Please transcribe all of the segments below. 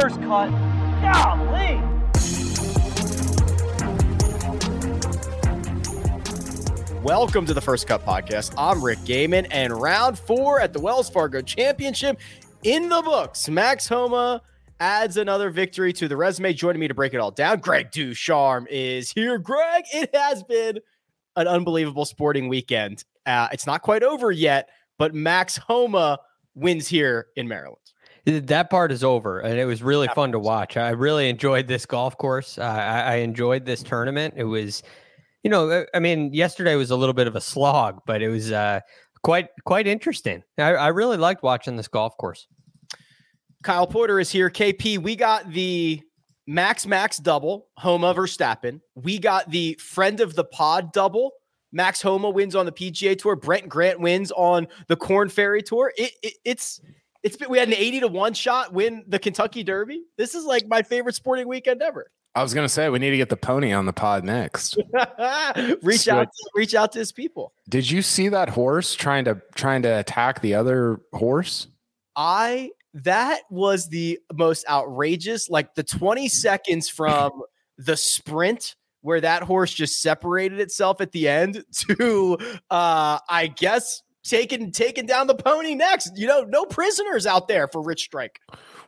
First cut. Golly. Welcome to the First Cut Podcast. I'm Rick Gehman, and round four at the Wells Fargo Championship in the books. Max Homa adds another victory to the resume. Joining me to break it all down, Greg DuCharme is here. Greg, it has been an unbelievable sporting weekend. Uh, it's not quite over yet, but Max Homa wins here in Maryland. That part is over, and it was really that fun to watch. I really enjoyed this golf course. Uh, I, I enjoyed this tournament. It was you know, uh, I mean, yesterday was a little bit of a slog, but it was uh, quite quite interesting. I, I really liked watching this golf course. Kyle Porter is here. KP, we got the Max Max double, Homa Verstappen. We got the friend of the pod double. Max Homa wins on the PGA Tour. Brent Grant wins on the Korn Ferry Tour. It, it, it's it's been, we had an 80 to 1 shot win the Kentucky Derby. This is like my favorite sporting weekend ever. I was gonna say we need to get the pony on the pod next. reach so, out, to, reach out to his people. Did you see that horse trying to trying to attack the other horse? I that was the most outrageous. Like the twenty seconds from the sprint where that horse just separated itself at the end to, uh, I guess taking taking down the pony next. You know, no prisoners out there for Rich Strike.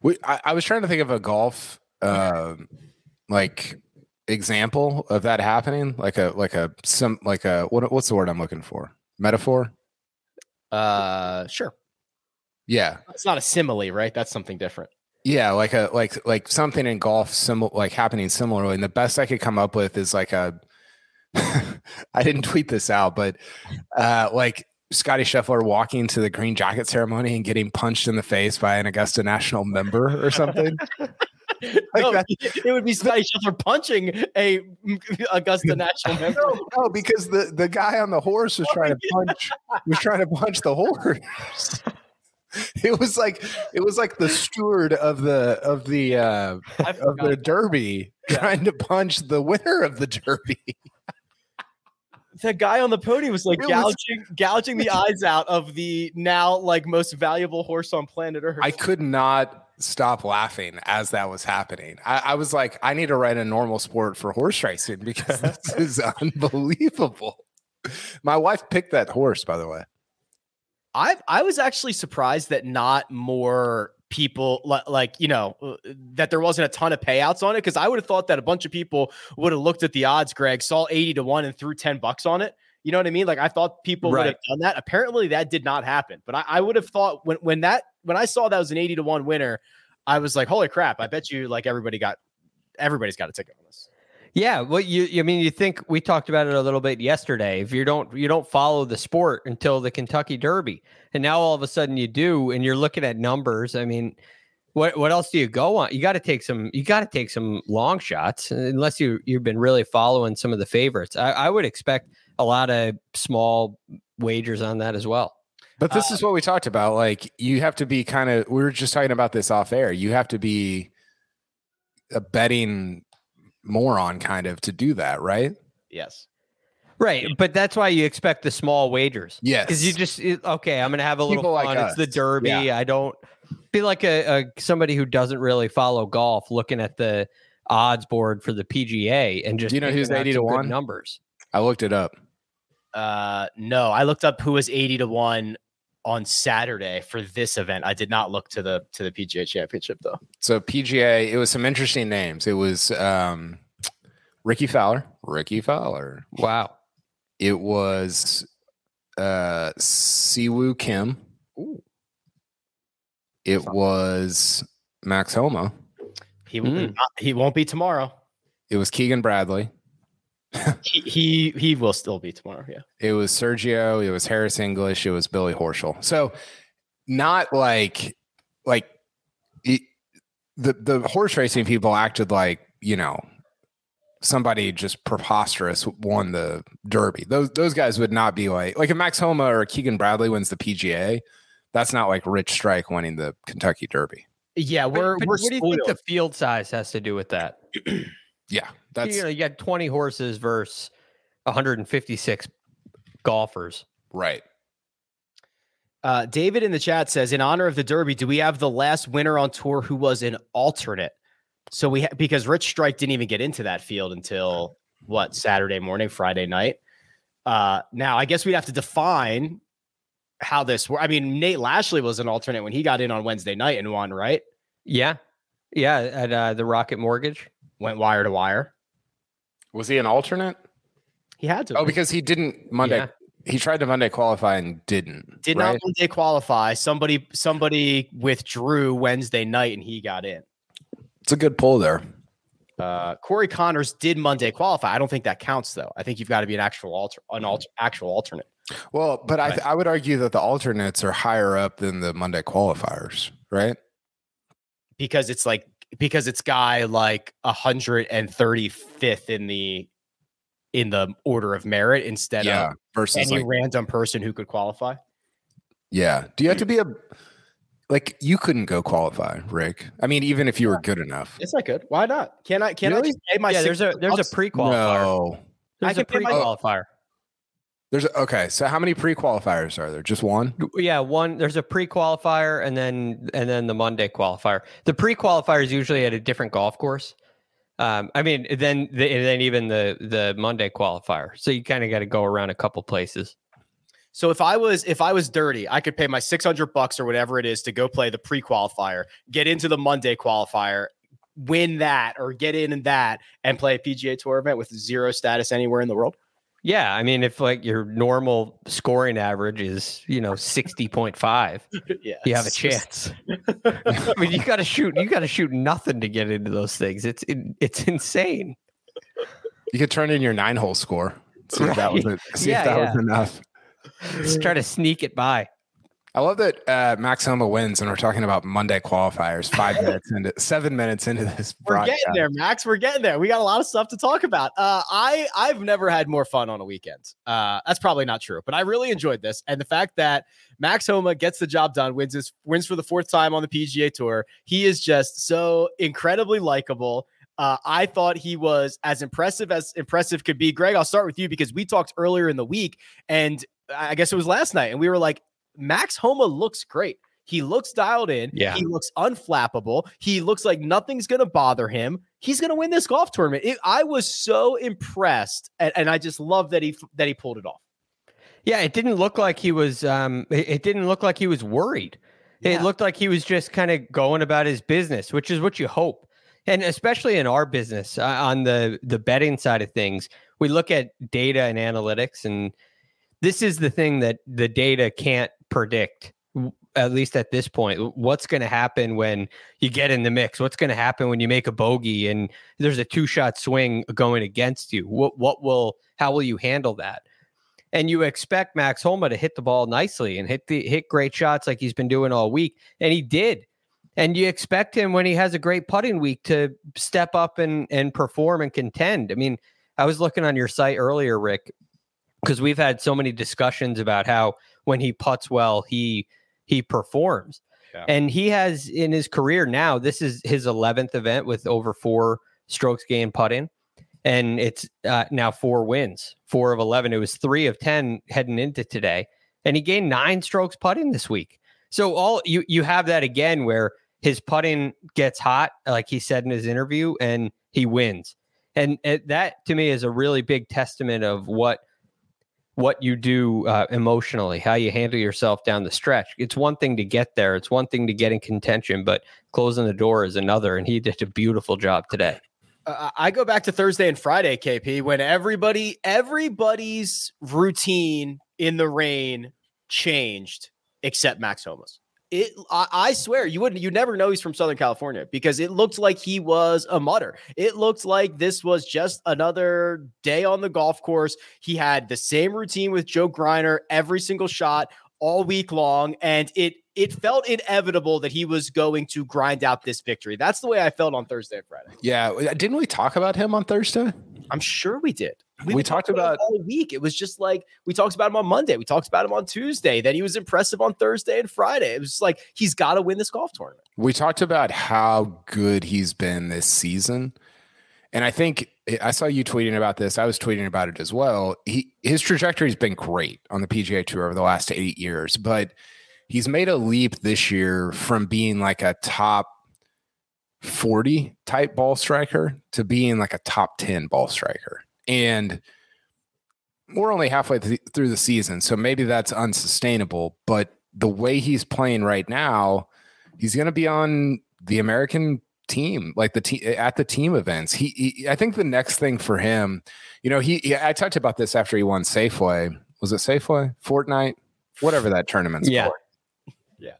We, I, I was trying to think of a golf. Uh, like example of that happening? Like a like a some like a what what's the word I'm looking for? Metaphor? Uh sure. Yeah. It's not a simile, right? That's something different. Yeah, like a like like something in golf similar like happening similarly. And the best I could come up with is like a I didn't tweet this out, but uh like Scotty Scheffler walking to the green jacket ceremony and getting punched in the face by an Augusta National member or something. like no, it would be Scotty Scheffler punching a Augusta National member. No, no, because the, the guy on the horse was trying to punch was trying to punch the horse. It was like it was like the steward of the of the uh, of the Derby yeah. trying to punch the winner of the Derby that guy on the pony was like it gouging was, gouging the eyes out of the now like most valuable horse on planet Earth. I could not stop laughing as that was happening. I, I was like, I need to write a normal sport for horse racing because this is unbelievable. My wife picked that horse, by the way. I I was actually surprised that not more people like you know uh, that there wasn't a ton of payouts on it because I would have thought that a bunch of people would have looked at the odds, Greg, saw 80 to 1 and threw 10 bucks on it. You know what I mean? Like I thought people right. would have done that. Apparently that did not happen. But I, I would have thought when when that when I saw that was an 80 to 1 winner, I was like, holy crap, I bet you like everybody got everybody's got a ticket on this. Yeah, well, you I mean, you think we talked about it a little bit yesterday. If you don't you don't follow the sport until the Kentucky Derby, and now all of a sudden you do, and you're looking at numbers. I mean, what what else do you go on? You got to take some. You got to take some long shots, unless you you've been really following some of the favorites. I, I would expect a lot of small wagers on that as well. But this uh, is what we talked about. Like you have to be kind of. We were just talking about this off air. You have to be a betting moron kind of to do that, right? Yes. Right, but that's why you expect the small wagers. Yes, because you just okay. I'm going to have a little People fun. Like it's the Derby. Yeah. I don't be like a, a, somebody who doesn't really follow golf, looking at the odds board for the PGA and just do you know who's eighty to one numbers. I looked it up. Uh, no, I looked up who was eighty to one on Saturday for this event. I did not look to the to the PGA Championship though. So PGA, it was some interesting names. It was um, Rickie Fowler. Rickie Fowler. Wow. It was uh, Si Woo Kim. Ooh. It was Max Homa. He mm. he won't be tomorrow. It was Keegan Bradley. he, he he will still be tomorrow. Yeah. It was Sergio. It was Harris English. It was Billy Horschel. So not like like it, the the horse racing people acted like you know somebody just preposterous won the Derby. Those those guys would not be like like if Max Homa or Keegan Bradley wins the PGA. That's not like Rich Strike winning the Kentucky Derby. Yeah, we're But- but we're what do you think the field size has to do with that? Yeah, that's you know, you got 20 horses versus 156 golfers. right. Uh, David in the chat says, in honor of the Derby, do we have the last winner on tour who was an alternate? So we ha- because Rich Strike didn't even get into that field until what Saturday morning, Friday night. Uh, now I guess we'd have to define how this. wor- I mean, Nate Lashley was an alternate when he got in on Wednesday night and won. Right, Yeah. Yeah. At uh, the Rocket Mortgage. Went wire to wire. Was he an alternate? He had to. Oh, because he didn't Monday. Yeah. He tried to Monday qualify and didn't. did right? not Monday qualify. Somebody somebody withdrew Wednesday night and he got in. It's a good pull there. Uh, Corey Conners did Monday qualify. I don't think that counts though. I think you've got to be an actual alter, an alter, actual alternate. Well, but I, Right. I would argue that the alternates are higher up than the Monday qualifiers, right? because it's like because it's guy like 135th in the in the order of merit instead yeah. of Versus any like, random person who could qualify. yeah. Do you have to be a like you couldn't go qualify, Rick? I mean, even if you were good enough. It's not good. Why not? Can I? Can I just pay my? yeah. There's a there's a pre qualifier. No. There's I a can pay pre my- qualifier. Oh. There's okay. So how many pre-qualifiers are there? Just one? Yeah, one there's a pre-qualifier and then and then the Monday qualifier. The pre-qualifier is usually at a different golf course. Um, I mean, then the, and then even the the Monday qualifier. So you kind of got to go around a couple places. So if I was if I was dirty, I could pay my 600 bucks or whatever it is to go play the pre-qualifier, get into the Monday qualifier, win that or get in in that and play a PGA Tour event with zero status anywhere in the world. Yeah, I mean, if like your normal scoring average is you know sixty point five, yeah. you have a chance. I mean, you got to shoot. You got to shoot nothing to get into those things. It's it, it's insane. You could turn in your nine-hole score. See if that was it. See Yeah, if that yeah. was enough. Just try to sneak it by. I love that uh, Max Homa wins, and we're talking about Monday qualifiers. Five minutes into, seven minutes into this. We're getting there, Max. We're getting there. We got a lot of stuff to talk about. Uh, I I've never had more fun on a weekend. Uh, that's probably not true, but I really enjoyed this, and the fact that Max Homa gets the job done, wins his wins for the fourth time on the PGA Tour. He is just so incredibly likable. Uh, I thought he was as impressive as impressive could be. Greg, I'll start with you because we talked earlier in the week, and I guess it was last night, and we were like, Max Homa looks great. He looks dialed in. Yeah. He looks unflappable. He looks like nothing's going to bother him. He's going to win this golf tournament. It- I was so impressed, and, and I just love that he that he pulled it off. Yeah, it didn't look like he was. Um, it, it didn't look like he was worried. It looked like he was just kind of going about his business, which is what you hope. And especially in our business, uh, on the the betting side of things, we look at data and analytics, and this is the thing that the data can't predict. At least at this point, what's going to happen when you get in the mix? What's going to happen when you make a bogey and there's a two shot swing going against you? What what will how will you handle that? and you expect Max Homa to hit the ball nicely and hit the hit great shots like he's been doing all week, and he did. And you expect him when he has a great putting week to step up and and perform and contend. I mean, I was looking on your site earlier, Rick, because we've had so many discussions about how when he puts well, he he performs. Yeah. And he has in his career now, this is his 11th event with over four strokes gained putting and it's uh, now four wins, four of 11. It was three of 10 heading into today. And he gained nine strokes putting this week. So all you, you have that again where his putting gets hot, like he said in his interview, and he wins. And it, that to me is a really big testament of what what you do uh, emotionally, how you handle yourself down the stretch. It's one thing to get there, it's one thing to get in contention, but closing the door is another. And he did a beautiful job today. I go back to Thursday and Friday, KP, when everybody everybody's routine in the rain changed except Max Homa's. It I, I, swear you wouldn't you never know he's from Southern California because it looked like he was a mudder. It looked like this was just another day on the golf course. He had the same routine with Joe Greiner every single shot all week long, and it it felt inevitable that he was going to grind out this victory. That's the way I felt on Thursday and Friday. Yeah, didn't we talk about him on Thursday? I'm sure we did. We, we talked about, about all week. It was just like we talked about him on Monday. We talked about him on Tuesday. Then he was impressive on Thursday and Friday. It was just like he's got to win this golf tournament. We talked about how good he's been this season. And I think eh, I saw you tweeting about this. I was tweeting about it as well. He his trajectory's been great on the PGA Tour over the last 8 years, but he's made a leap this year from being like a top 40 type ball striker to being like a top 10 ball striker. And we're only halfway th- through the season, so maybe that's unsustainable. But the way he's playing right now, he's going to be on the American team, like the team at the team events. He, he, I think the next thing for him, you know, he, he, I talked about this after he won Safeway. Was it Safeway, Fortnite, whatever that tournament's called. yeah.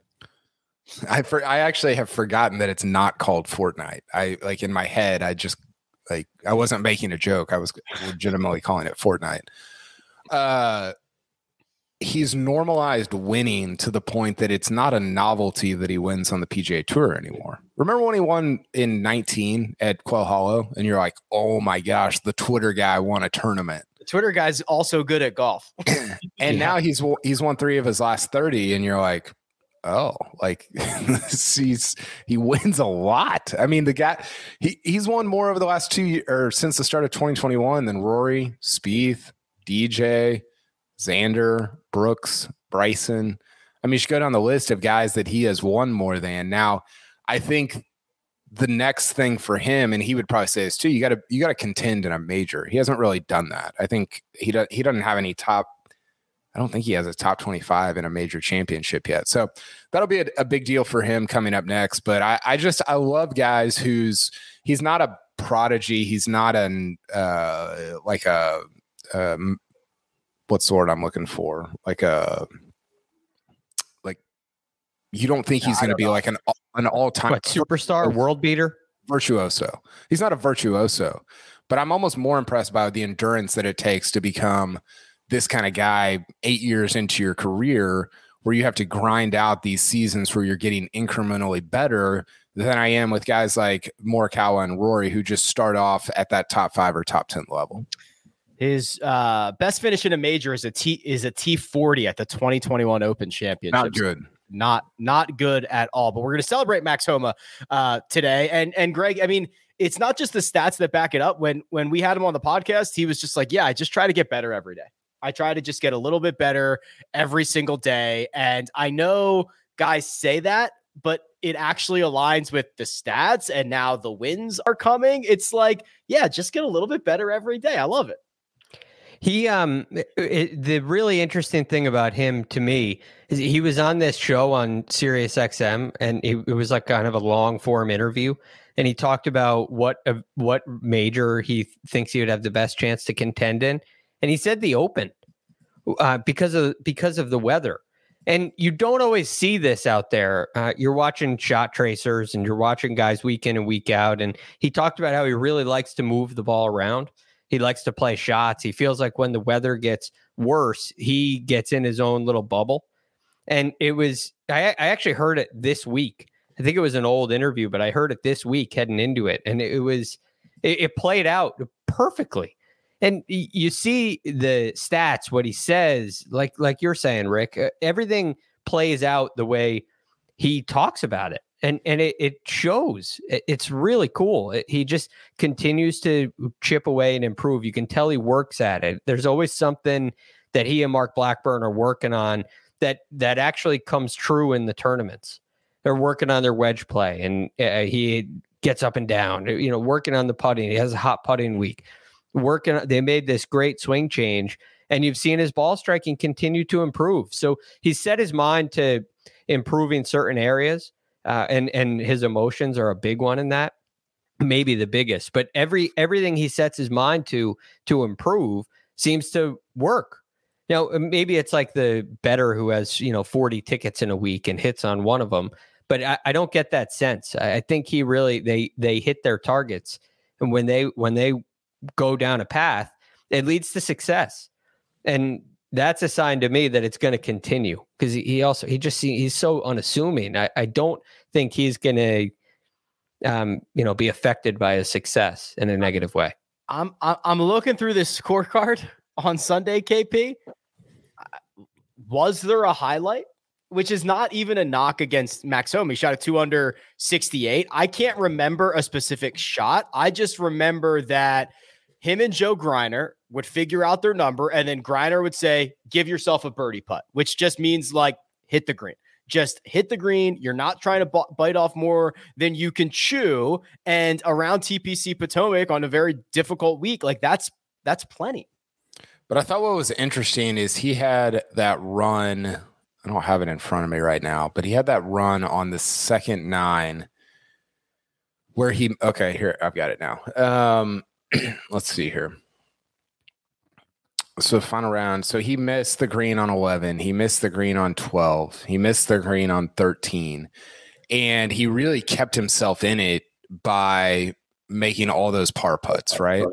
For. I for, I actually have forgotten that it's not called Fortnite. I like in my head, I just like I wasn't making a joke. I was legitimately calling it Fortnite. Uh he's normalized winning to the point that it's not a novelty that he wins on the PGA Tour anymore. Remember when he won in 19 at Quail Hollow and you're like, "Oh my gosh, the Twitter guy won a tournament." The Twitter guy's also good at golf. and yeah. now he's he's won 3 of his last 30 and you're like, oh, like he's he wins a lot. I mean, the guy he he's won more over the last two or since the start of 2021 than Rory, Spieth, DJ, Xander, Brooks, Bryson. I mean, you should go down the list of guys that he has won more than. Now, I think the next thing for him, and he would probably say this too, you got to you got to contend in a major. He hasn't really done that. I think he do, he doesn't have any top I don't think he has a top 25 in a major championship yet. So that'll be a, a big deal for him coming up next. But I, I, just, I love guys who's, he's not a prodigy. He's not an, uh, like a, um, what's the word I'm looking for? Like a, like, you don't think he's going to be know. like an, an all time superstar, world beater? Virtuoso. He's not a virtuoso, but I'm almost more impressed by the endurance that it takes to become this kind of guy eight years into your career where you have to grind out these seasons where you're getting incrementally better than I am with guys like Morikawa and Rory who just start off at that top five or top 10 level. His uh, best finish in a major is a T is a T forty at the 2021 Open Championship. Not good. Not not good at all. But we're going to celebrate Max Homa uh, today. And and Greg, I mean, it's not just the stats that back it up. When when we had him on the podcast, he was just like, "Yeah, I just try to get better every day." I try to just get a little bit better every single day. And I know guys say that, but it actually aligns with the stats. And now the wins are coming. It's like, yeah, just get a little bit better every day. I love it. He, um, it, the really interesting thing about him to me is he was on this show on Sirius XM and it, it was like kind of a long form interview. And he talked about what, uh, what major he thinks he would have the best chance to contend in and he said the Open uh, because of because of the weather. And you don't always see this out there. Uh, you're watching shot tracers and you're watching guys week in and week out. And he talked about how he really likes to move the ball around. He likes to play shots. He feels like when the weather gets worse, he gets in his own little bubble. And it was, I, I actually heard it this week. I think it was an old interview, but I heard it this week heading into it. And it, was, it, it played out perfectly. And you see the stats, what he says, like like you're saying, Rick, uh, everything plays out the way he talks about it. And and it, it shows. It's really cool. It, he just continues to chip away and improve. You can tell he works at it. There's always something that he and Mark Blackburn are working on that that actually comes true in the tournaments. They're working on their wedge play, and uh, he gets up and down. You know, working on the putting. He has a hot putting week working. They made this great swing change, and you've seen his ball striking continue to improve. So he's set his mind to improving certain areas, uh, and and his emotions are a big one in that, maybe the biggest. But every everything he sets his mind to to improve seems to work. Now, maybe it's like the better who has, you know, 40 tickets in a week and hits on one of them, but I, I don't get that sense. I, I think he really they they hit their targets. And when they when they go down a path, it leads to success. And that's a sign to me that it's going to continue because he also he just he's so unassuming. I, I don't think he's going to um, you know be affected by his success in a negative way. I'm I'm looking through this scorecard on Sunday, KP. Was there a highlight? Which is not even a knock against Max Homa. He shot a two under 68. I can't remember a specific shot. I just remember that him and Joe Greiner would figure out their number, and then Greiner would say, Give yourself a birdie putt, which just means like hit the green. Just hit the green. You're not trying to b- bite off more than you can chew. And around TPC Potomac on a very difficult week, like that's that's plenty. But I thought what was interesting is he had that run. I don't have it in front of me right now, but he had that run on the second nine where he okay, here I've got it now. Um let's see here. So final round. So he missed the green on 11. He missed the green on 12. He missed the green on 13. And he really kept himself in it by making all those par putts, right?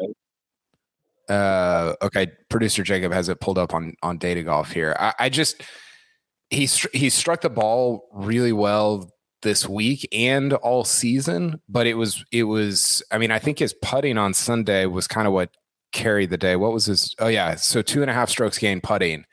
Uh, okay. Producer Jacob has it pulled up on on Data Golf here. I, I just he he struck the ball really well this week and all season, but it was it was. I mean, I think his putting on Sunday was kind of what carried the day. What was his? Oh yeah, so two and a half strokes gain putting,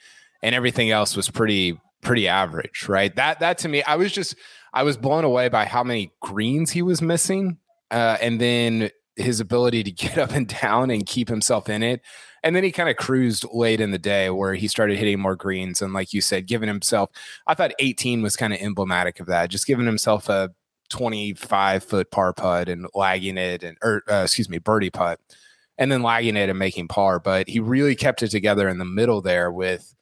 and everything else was pretty pretty average, right? That that to me, I was just I was blown away by how many greens he was missing, uh, and then his ability to get up and down and keep himself in it. And then he kind of cruised late in the day where he started hitting more greens. And like you said, giving himself, I thought 18 was kind of emblematic of that, just giving himself a 25 foot par putt and lagging it and, or uh, excuse me, birdie putt and then lagging it and making par. But he really kept it together in the middle there with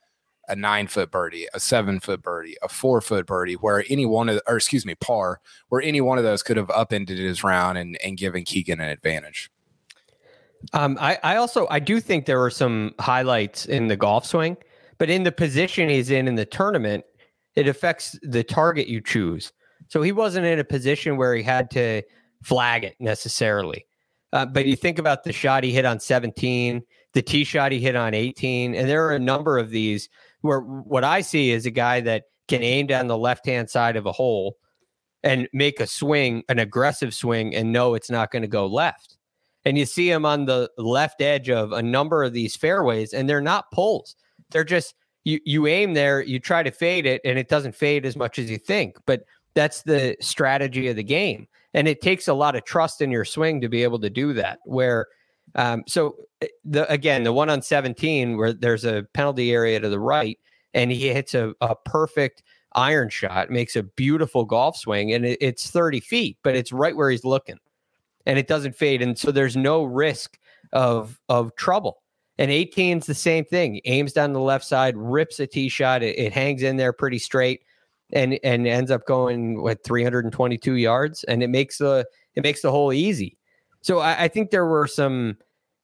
a nine foot birdie, a seven foot birdie, a four foot birdie, where any one of, or excuse me, par, where any one of those could have upended his round and, and given Keegan an advantage. Um, I, I also I do think there were some highlights in the golf swing, but in the position he's in in the tournament, it affects the target you choose. So he wasn't in a position where he had to flag it necessarily. Uh, but you think about the shot he hit on 17, the tee shot he hit on 18, and there are a number of these where what I see is a guy that can aim down the left hand side of a hole and make a swing, an aggressive swing, and know it's not going to go left. And you see him on the left edge of a number of these fairways, and they're not pulls. They're just you you aim there, you try to fade it, and it doesn't fade as much as you think. But that's the strategy of the game and it takes a lot of trust in your swing to be able to do that where um, so eh, the again the one on 17 where there's a penalty area to the right and he hits a, a perfect iron shot makes a beautiful golf swing and it, it's 30 feet but it's right where he's looking and it doesn't fade and so there's no risk of of trouble and 18 is the same thing aims down the left side rips a tee shot it, it hangs in there pretty straight and and ends up going with 322 yards, and it makes the it makes the hole easy. So I, I think there were some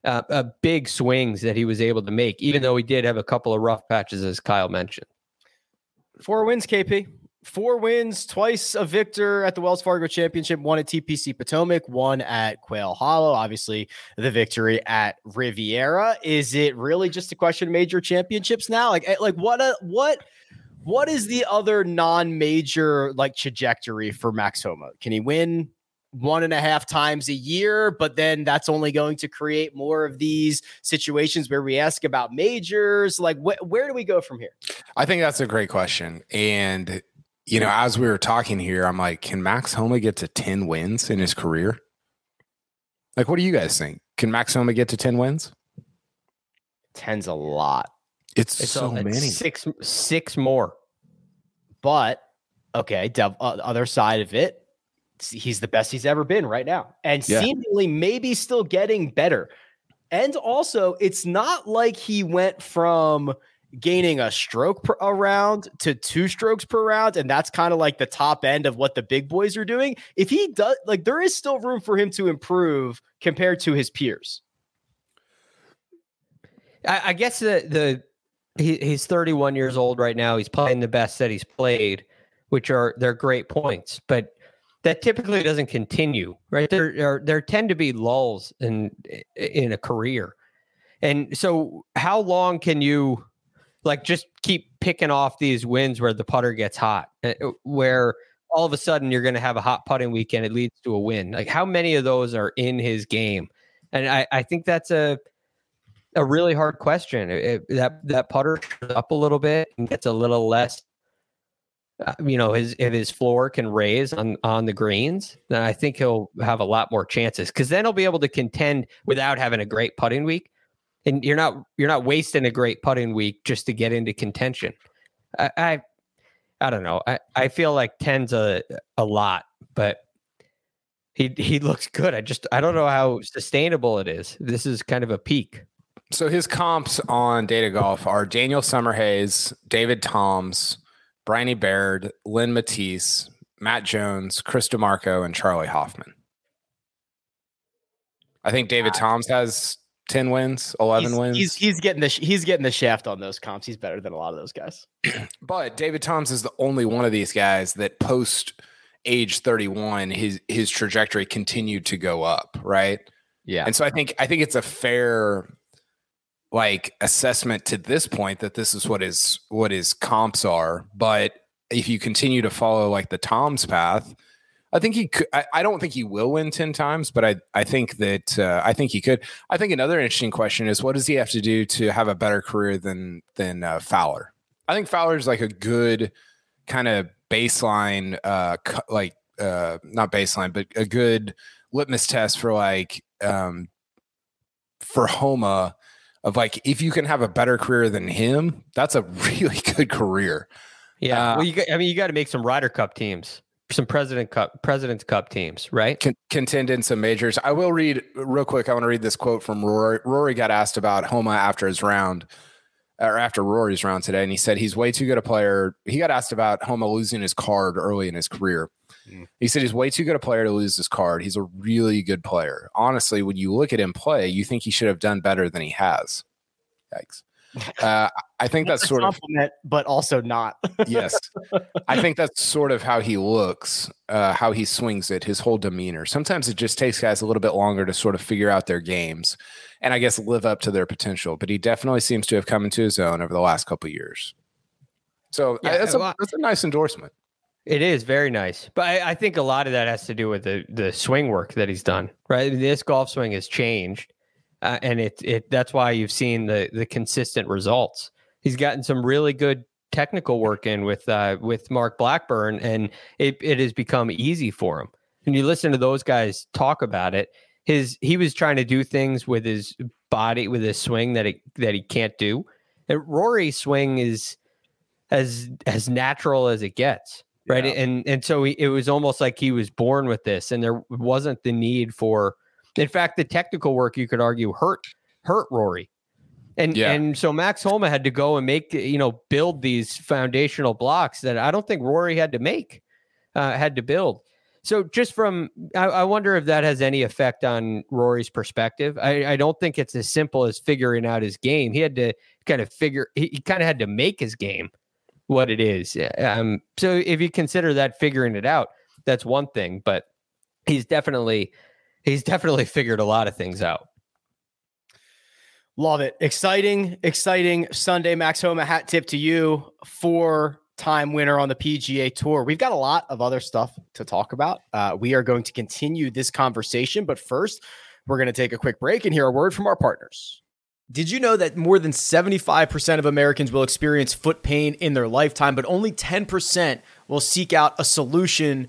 uh, uh, big swings that he was able to make, even though he did have a couple of rough patches, as Kyle mentioned. Four wins, KP. Four wins, twice a victor at the Wells Fargo Championship, one at TPC Potomac, one at Quail Hollow. Obviously, the victory at Riviera. Is it really just a question of major championships now? Like, eh, like what? A, what? What is the other non-major like trajectory for Max Homa? Can he win one and a half times a year, but then that's only going to create more of these situations where we ask about majors. Like, wh- where do we go from here? I think that's a great question. And, you know, as we were talking here, I'm like, can Max Homa get to 10 wins in his career? Like, what do you guys think? Can Max Homa get to 10 wins? 10's a lot. It's, it's so many. Six, six more. But okay, dev, uh, other side of it, he's the best he's ever been right now, and yeah. seemingly maybe still getting better. And also, it's not like he went from gaining a stroke per round to two strokes per round and that's kind of like the top end of what the big boys are doing if he does like there is still room for him to improve compared to his peers i, I guess the the he, he's 31 years old right now. He's playing the best that he's played, which are they're great points, but that typically doesn't continue, right? There there, there tend to be lulls in in a career. And so how long can you like just keep picking off these wins where the putter gets hot, eh, where all of a sudden you're going to have a hot putting weekend, it leads to a win. Like how many of those are in his game? And I, I think that's a a really hard question. It, that that putter up a little bit and gets a little less. Uh, you know, his if his floor can raise on on the greens, then I think he'll have a lot more chances because then he'll be able to contend without having a great putting week. And you're not you're not wasting a great putting week just to get into contention. I I, I don't know. I, I feel like ten's a a lot, but he he looks good. I just I don't know how sustainable it is. This is kind of a peak. So his comps on Data Golf are Daniel Summerhays, David Toms, Briny Baird, Len Mattiace, Matt Jones, Chris DiMarco, and Charley Hoffman. I think David Toms has 10 wins, 11 he's, wins. He's he's getting the he's getting the shaft on those comps. He's better than a lot of those guys. but David Toms is the only one of these guys that post age 31 his his trajectory continued to go up, right? Yeah. And so I think I think it's a fair like assessment to this point that this is what his what his comps are. But if you continue to follow like the Toms path, I think he could. I, I don't think he will win ten times, but I I think that uh, I think he could. I think another interesting question is what does he have to do to have a better career than than uh, Fowler? I think Fowler is like a good kind of baseline, uh, like uh, not baseline, but a good litmus test for like um, for Homa of like if you can have a better career than him, that's a really good career. Yeah. Uh, well, you got, I mean, you got to make some Ryder Cup teams, some President Cup, President's Cup teams, right? Con- contend in some majors. I will read real quick. I want to read this quote from Rory. Rory got asked about Homa after his round or after Rory's round today, and he said he's way too good a player. He got asked about Homa losing his card early in his career. Mm. He said he's way too good a player to lose his card. He's a really good player. Honestly, when you look at him play, you think he should have done better than he has. Yikes. Uh, I think that's, that's sort of, but also not. yes, I think that's sort of how he looks, uh, how he swings it, his whole demeanor. Sometimes it just takes guys a little bit longer to sort of figure out their games, and I guess live up to their potential. But he definitely seems to have come into his own over the last couple years. So yeah, that's, a, that's a nice endorsement. It is very nice, but I, I, think a lot of that has to do with the the swing work that he's done. Right, this golf swing has changed, uh, and it it that's why you've seen the the consistent results. He's gotten some really good technical work in with uh, with Mark Blackburn, and it it has become easy for him. And you listen to those guys talk about it. His he was trying to do things with his body with his swing that it that he can't do. And Rory's swing is as as natural as it gets right yeah. and and so he, it was almost like he was born with this and there wasn't the need for in fact the technical work you could argue hurt hurt rory and yeah. and so max homa had to go and make you know build these foundational blocks that i don't think rory had to make uh, had to build so just from I, I, wonder if that has any effect on rory's perspective I, I don't think it's as simple as figuring out his game he had to kind of figure he, he kind of had to make his game what it is. Um, so if you consider that figuring it out, that's one thing. But he's definitely he's definitely figured a lot of things out. Love it. Exciting, exciting Sunday. Max Homa hat tip to you. Four time winner on the PGA Tour. We've got a lot of other stuff to talk about. Uh, we are going to continue this conversation, but first, we're going to take a quick break and hear a word from our partners. Did you know that more than 75% of Americans will experience foot pain in their lifetime, but only 10% will seek out a solution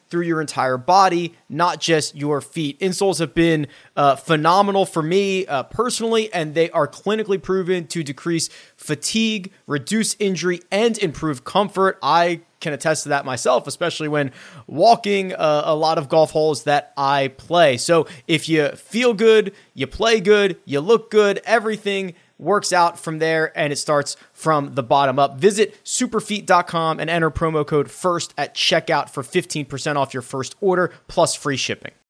through your entire body, not just your feet. Insoles have been uh, phenomenal for me uh, personally, and they are clinically proven to decrease fatigue, reduce injury, and improve comfort. I can attest to that myself, especially when walking uh, a lot of golf holes that I play. So if you feel good, you play good, you look good, everything works out from there and it starts from the bottom up. Visit superfeet.com and enter promo code FIRST at checkout for 15% off your first order plus free shipping.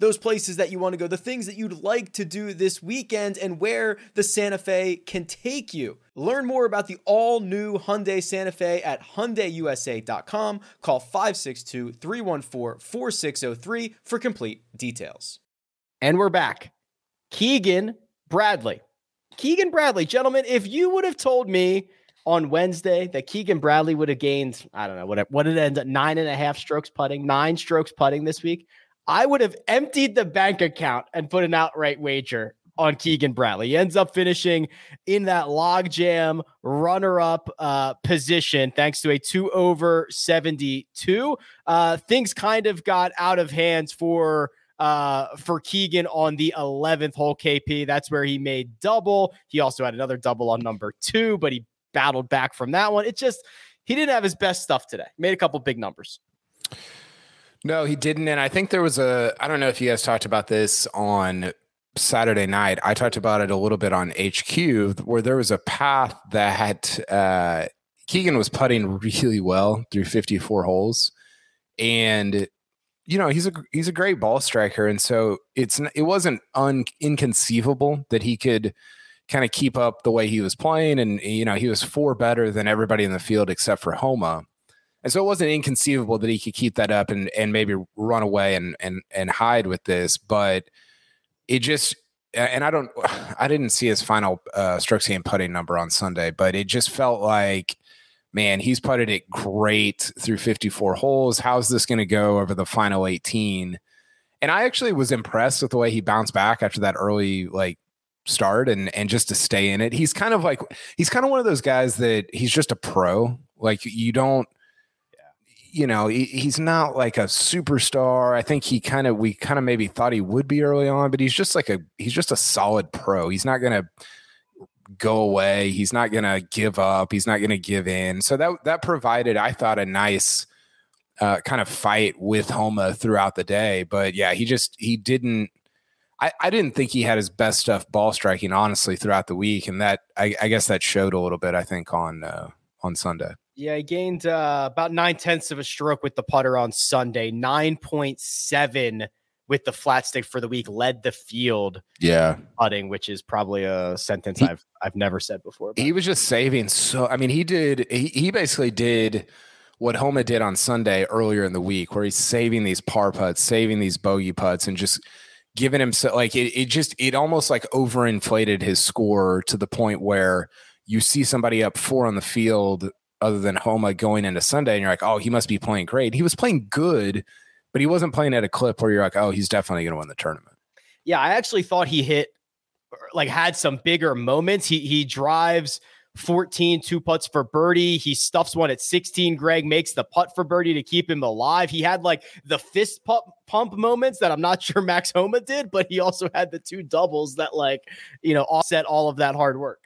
those places that you want to go, the things that you'd like to do this weekend, and where the Santa Fe can take you. Learn more about the all new Hyundai Santa Fe at HyundaiUSA.com. Call 562 314 4603 for complete details. And we're back. Keegan Bradley. Keegan Bradley, gentlemen, if you would have told me on Wednesday that Keegan Bradley would have gained, I don't know, what, what it end up, nine and a half strokes putting, nine strokes putting this week, I would have emptied the bank account and put an outright wager on Keegan Bradley. He ends up finishing in that logjam runner up uh, position thanks to a two over 72. Uh, things kind of got out of hands for. Uh, for Keegan on the 11th hole KP. That's where he made double. He also had another double on number two, but he battled back from that one. It just, he didn't have his best stuff today. Made a couple big numbers. No, he didn't. And I think there was a, I don't know if you guys talked about this on Saturday night. I talked about it a little bit on HQ, where there was a path that uh, Keegan was putting really well through 54 holes. And, you know, he's a he's a great ball striker. And so it's it wasn't un, inconceivable that he could kind of keep up the way he was playing. And, you know, he was four better than everybody in the field except for Homa. And so it wasn't inconceivable that he could keep that up and and maybe run away and and and hide with this, but it just and I don't I didn't see his final uh strokes gained putting number on Sunday, but it just felt like man, he's putted it great through 54 holes. How's this going to go over the final 18? And I actually was impressed with the way he bounced back after that early like start and and just to stay in it. He's kind of like he's kind of one of those guys that he's just a pro. Like you don't you know, he, he's not like a superstar. I think he kind of, we kind of maybe thought he would be early on, but he's just like a, he's just a solid pro. He's not going to go away. He's not going to give up. He's not going to give in. So that, that provided, I thought, a nice uh, kind of fight with Homa throughout the day. But yeah, he just, he didn't, I, I didn't think he had his best stuff ball striking, honestly, throughout the week. And that, I, I guess that showed a little bit, I think, on, uh, on Sunday. Yeah, he gained uh, about nine tenths of a stroke with the putter on Sunday. Nine point seven with the flat stick for the week. Led the field. Yeah, putting, which is probably a sentence he, I've I've never said before. But. He was just saving so. I mean, he did. He, he basically did what Homa did on Sunday earlier in the week, where he's saving these par putts, saving these bogey putts, and just giving himself like it. It just it almost like overinflated his score to the point where you see somebody up four on the field other than Homa going into Sunday, and you're like, oh, he must be playing great. He was playing good, but he wasn't playing at a clip where you're like, oh, he's definitely going to win the tournament. Yeah, I actually thought he hit er, like had some bigger moments. He he drives 14 two putts for birdie. He stuffs one at 16. Greg makes the putt for birdie to keep him alive. He had like the fist pump pump moments that I'm not sure Max Homa did, but he also had the two doubles that like, you know, offset all of that hard work.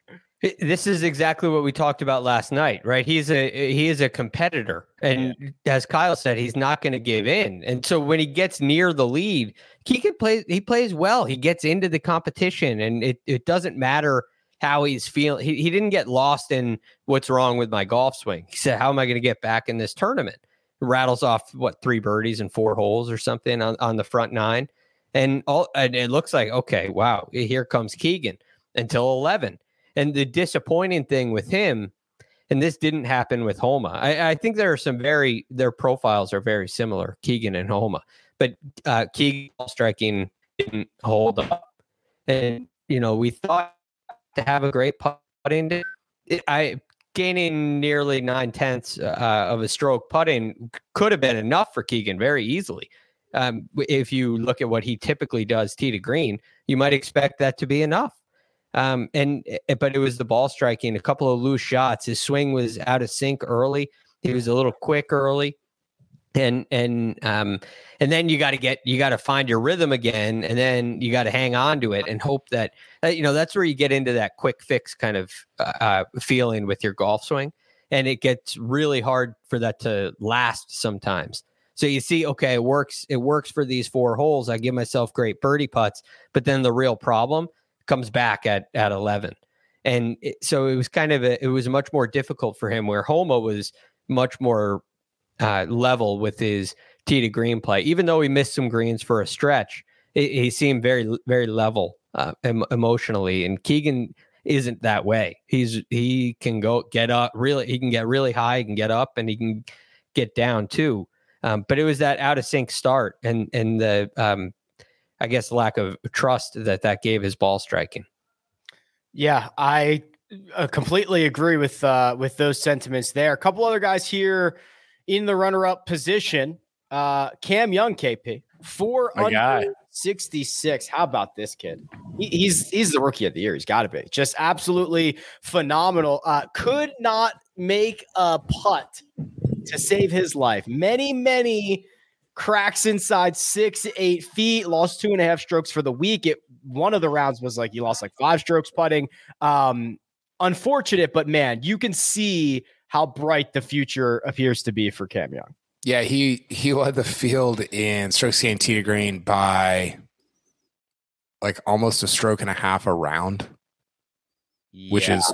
This is exactly what we talked about last night, right? He's a he is a competitor, and as Kyle said, he's not going to give in. And so when he gets near the lead, he can play. He plays well. He gets into the competition, and it it doesn't matter how he's feeling. He he didn't get lost in what's wrong with my golf swing. He said, "How am I going to get back in this tournament?" Rattles off what three birdies and four holes or something on on the front nine, and all and it looks like okay, wow, here comes Keegan until eleven and the disappointing thing with him, and this didn't happen with Homa. I, I think there are some very their profiles are very similar, Keegan and Homa, but uh, Keegan striking didn't hold up, and you know we thought to have a great putting. I gaining nearly nine tenths uh, of a stroke putting could have been enough for Keegan very easily. Um, if you look at what he typically does, tee to green, you might expect that to be enough. Um, and eh, but it was the ball striking, a couple of loose shots. His swing was out of sync early. He was a little quick early and and um and then you got to get you got to find your rhythm again and then you got to hang on to it and hope that uh, you know that's where you get into that quick fix kind of uh, uh, feeling with your golf swing and it gets really hard for that to last sometimes so you see okay it works it works for these four holes i give myself great birdie putts but then the real problem comes back at at 11 and it, so it was kind of a, it was much more difficult for him where Homa was much more uh, level with his tee to green play. Even though he missed some greens for a stretch, he seemed very very level uh, em- emotionally. And Keegan isn't that way. He's he can go get up really. He can get really high. He can get up and he can get down too. Um, but it was that out of sync start and and the um, I guess lack of trust that that gave his ball striking. Yeah, I uh, completely agree with uh, with those sentiments there. A couple other guys here in the runner-up position. Uh, Cam Young, KP, four My under guy. 66. How about this kid? He, he's he's the rookie of the year. He's got to be just absolutely phenomenal. Uh, could not make a putt to save his life. Many, many cracks inside six, eight feet. Lost two and a half strokes for the week. It one of the rounds was like he lost like five strokes putting. Um, unfortunate, but man, you can see how bright the future appears to be for Cam Young. Yeah, he he led the field in strokes gained tee to green by like almost a stroke and a half a round, which is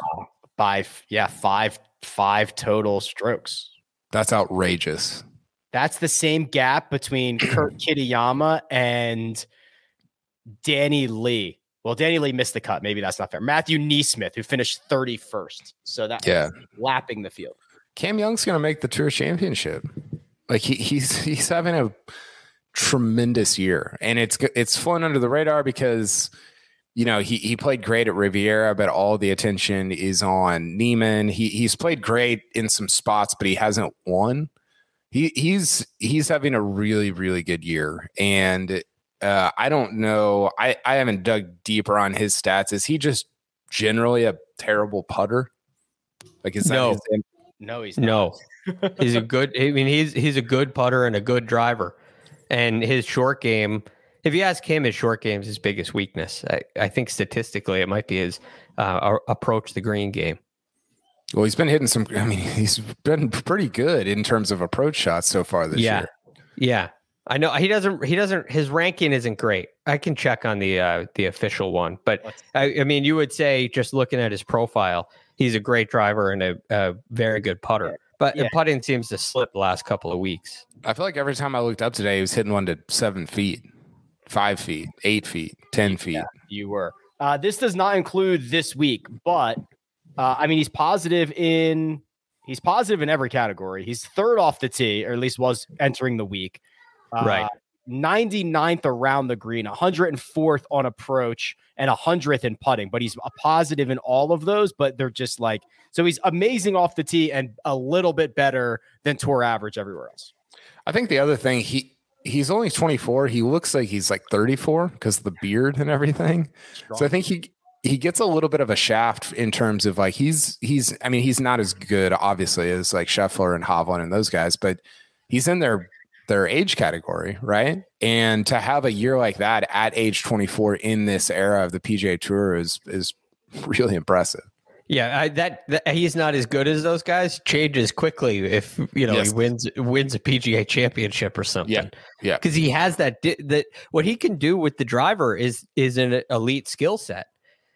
by yeah five five total strokes. that's outrageous. That's the same gap between Kurt Kitayama and Danny Lee. Well, Danny Lee missed the cut. Maybe that's not fair. Matthew NeSmith, who finished 31st. So that Yeah. lapping the field. Cam Young's going to make the Tour Championship. Like he, he's he's having a tremendous year, and it's it's flown under the radar because you know he he played great at Riviera, but all the attention is on Niemann. He he's played great in some spots, but he hasn't won. He he's he's having a really really good year, and uh, I don't know. I I haven't dug deeper on his stats. Is he just generally a terrible putter? Like is that No. his No, he's not. No, he's a good. I mean, he's he's a good putter and a good driver, and his short game. If you ask him, his short game is his biggest weakness. I, I think statistically, it might be his uh, approach the green game. Well, he's been hitting some. I mean, he's been pretty good in terms of approach shots so far this yeah, year. yeah. I know he doesn't. He doesn't. His ranking isn't great. I can check on the uh, the official one, but I, I mean, you would say just looking at his profile, he's a great driver and a, a very good putter. But Yeah. the putting seems to slip the last couple of weeks. I feel like every time I looked up today, he was hitting one to seven feet, five feet, eight feet, ten feet. you were. Uh, this does not include this week, but uh, I mean, he's positive in he's positive in every category. He's third off the tee, or at least was entering the week. Uh, Right. 99th around the green, 104th on approach, and 100th in putting. But he's a positive in all of those, but they're just like so he's amazing off the tee and a little bit better than tour average everywhere else. I think the other thing he he's only twenty four. He looks like he's like thirty four because the beard and everything. So I think he he gets a little bit of a shaft in terms of like he's he's I mean he's not as good obviously as like Scheffler and Hovland and those guys, but he's in their their age category, right? And to have a year like that at age 24 in this era of the PGA Tour is is really impressive. Yeah, I, that, that he's not as good as those guys. Changes quickly if you know Yes. he wins wins a PGA championship or something. yeah. because he has that di- that what he can do with the driver is is an elite skill set.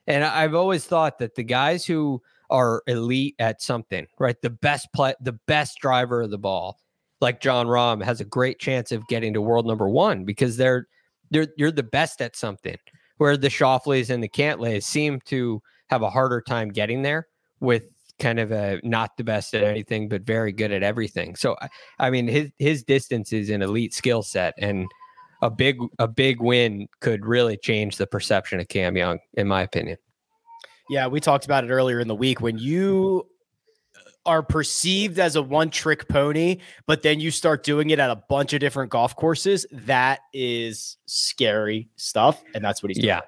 And I've always thought that the guys who are elite at something, right, the best play, the best driver of the ball, like Jon Rahm, has a great chance of getting to world number one because they're they're you're the best at something. Where the Schefflers and the Cantlays seem to have a harder time getting there with kind of a not the best at anything but very good at everything. So I- I mean his his distance is an elite skill set and a big a big win could really change the perception of Cam Young in my opinion. Yeah, we talked about it earlier in the week when you are perceived as a one trick pony, but then you start doing it at a bunch of different golf courses, that is scary stuff. And that's what he's doing. Yeah.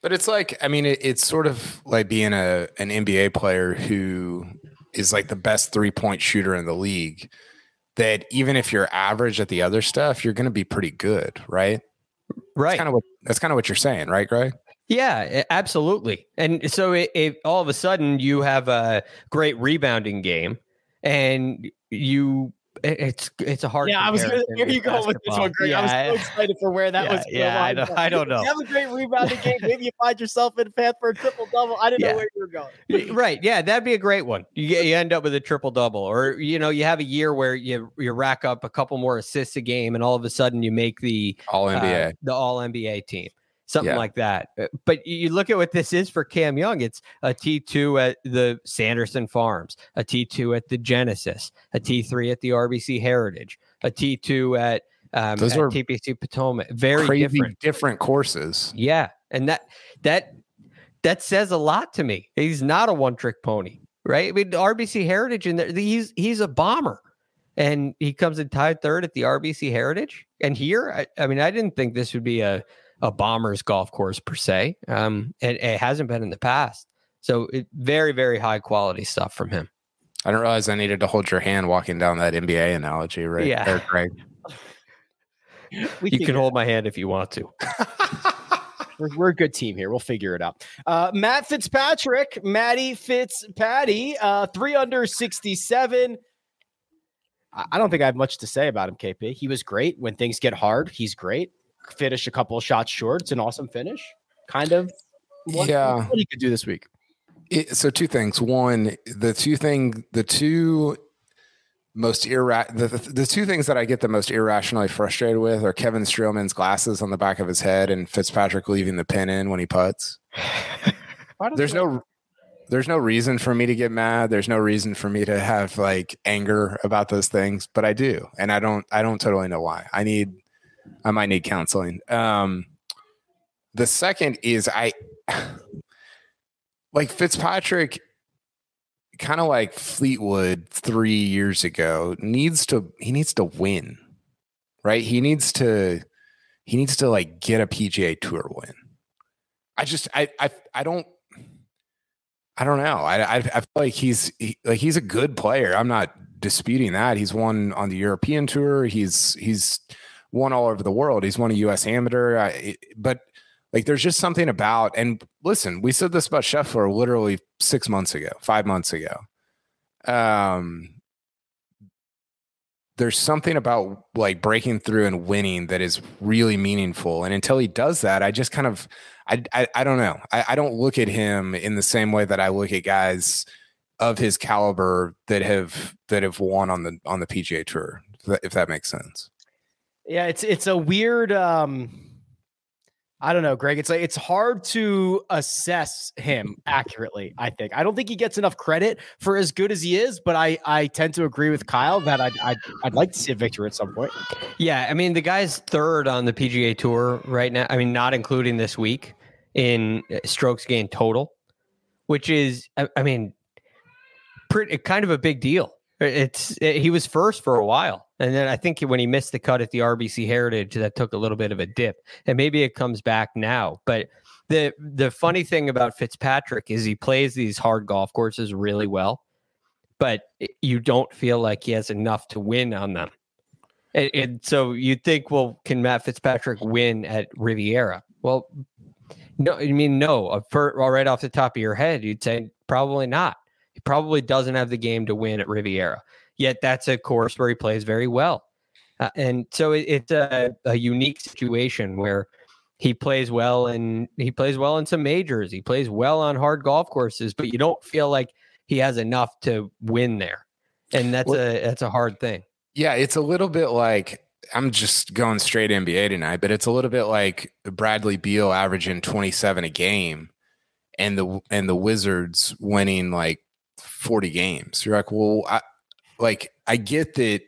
But it's like, I mean, it, it's sort of like being a an NBA player who is like the best three point shooter in the league. That even if you're average at the other stuff, you're going to be pretty good, right? Right. That's kind of what that's kind of what you're saying, right, Greg? Yeah, absolutely. And so it, it, all of a sudden you have a great rebounding game, and you it's it's a hard. Yeah, I was gonna, here you go with this one, Greg. Yeah, I was so excited for where that yeah, was. Yeah, I don't, I don't know. You have a great rebounding game. Maybe you find yourself in a path for a triple double. I didn't Yeah. know where you were going. right. Yeah, that'd be a great one. You you end up with a triple double, or you know, you have a year where you you rack up a couple more assists a game, and all of a sudden you make the All uh, NBA. the All NBA team, something Yeah. like that. Uh, But you look at what this is for Cam Young. It's a T two at the Sanderson Farms, a T two at the Genesis, a T three at the RBC Heritage, a T two at um, Those at are TPC Potomac. Very different. different courses. Yeah, and that that that says a lot to me. He's not a one trick pony, right? I mean, the RBC Heritage, and he's he's a bomber, and he comes in tied third at the RBC Heritage. And here, I, I mean, I didn't think this would be a a bombers golf course per se. Um, and it hasn't been in the past. So it, very very high quality stuff from him. I didn't realize I needed to hold your hand walking down that NBA analogy, right? Yeah. there, Greg. We You can hold my hand if you want to. We're, we're a good team here. We'll figure it out. Uh, Matt Fitzpatrick, Matty Fitzpatty, uh, three under 67. I I don't think I have much to say about him, KP. He was great. When things get hard, he's great. Finish a couple of shots short. It's an awesome finish. Kind of. what- Yeah. What he could do this week. It, so two things. One, the two thing, the two most irra- the, the, the two things that I get the most irrationally frustrated with are Kevin Streelman's glasses on the back of his head and Fitzpatrick leaving the pin in when he puts. There's he- no there's no reason for me to get mad. There's no reason for me to have like anger about those things, but I do. And I don't I don't totally know why. I need I might need counseling. Um the second is I like Fitzpatrick kind of like Fleetwood 3 years ago needs to he needs to win. Right? He needs to he needs to like get a PGA Tour win. I just I I I don't I don't know. I I, I feel like he's he, like he's a good player. I'm not disputing that. He's won on the European tour. He's he's won all over the world. He's won a U.S. Amateur. I, but like, there's just something about. And listen, we said this about Scheffler literally six months ago, five months ago. Um, there's something about like breaking through and winning that is really meaningful. And until he does that, I just kind of I, I, I don't know. I, I don't look at him in the same way that I look at guys of his caliber that have that have won on the on the PGA Tour. If that, if that makes sense. Yeah, it's it's a weird um I don't know, Greg. It's like it's hard to assess him accurately, I think. I don't think he gets enough credit for as good as he is, but I I tend to agree with Kyle that I'd I'd, I'd like to see a victory at some point. Yeah, I mean the guy's third on the PGA Tour right now. I mean, not including this week in uh, strokes gained total, which is, I, I mean, pretty kind of a big deal. It's it, he was first for a while, and then I think when he missed the cut at the RBC Heritage, that took a little bit of a dip, and maybe it comes back now. But the the funny thing about Fitzpatrick is he plays these hard golf courses really well, but you don't feel like he has enough to win on them. And, and so you think, well, can Matt Fitzpatrick win at Riviera? Well, no, I mean, no. For, right off the top of your head, you'd say probably not. He probably doesn't have the game to win at Riviera. Yet that's a course where he plays very well. Uh, and so it, it's a, a unique situation where he plays well and he plays well in some majors. He plays well on hard golf courses, but you don't feel like he has enough to win there. And that's Well- a that's a hard thing. Yeah, it's a little bit like I'm just going straight NBA tonight, but it's a little bit like Bradley Beal averaging 27 a game and the and the Wizards winning like 40 games. You're like, well, I like I get that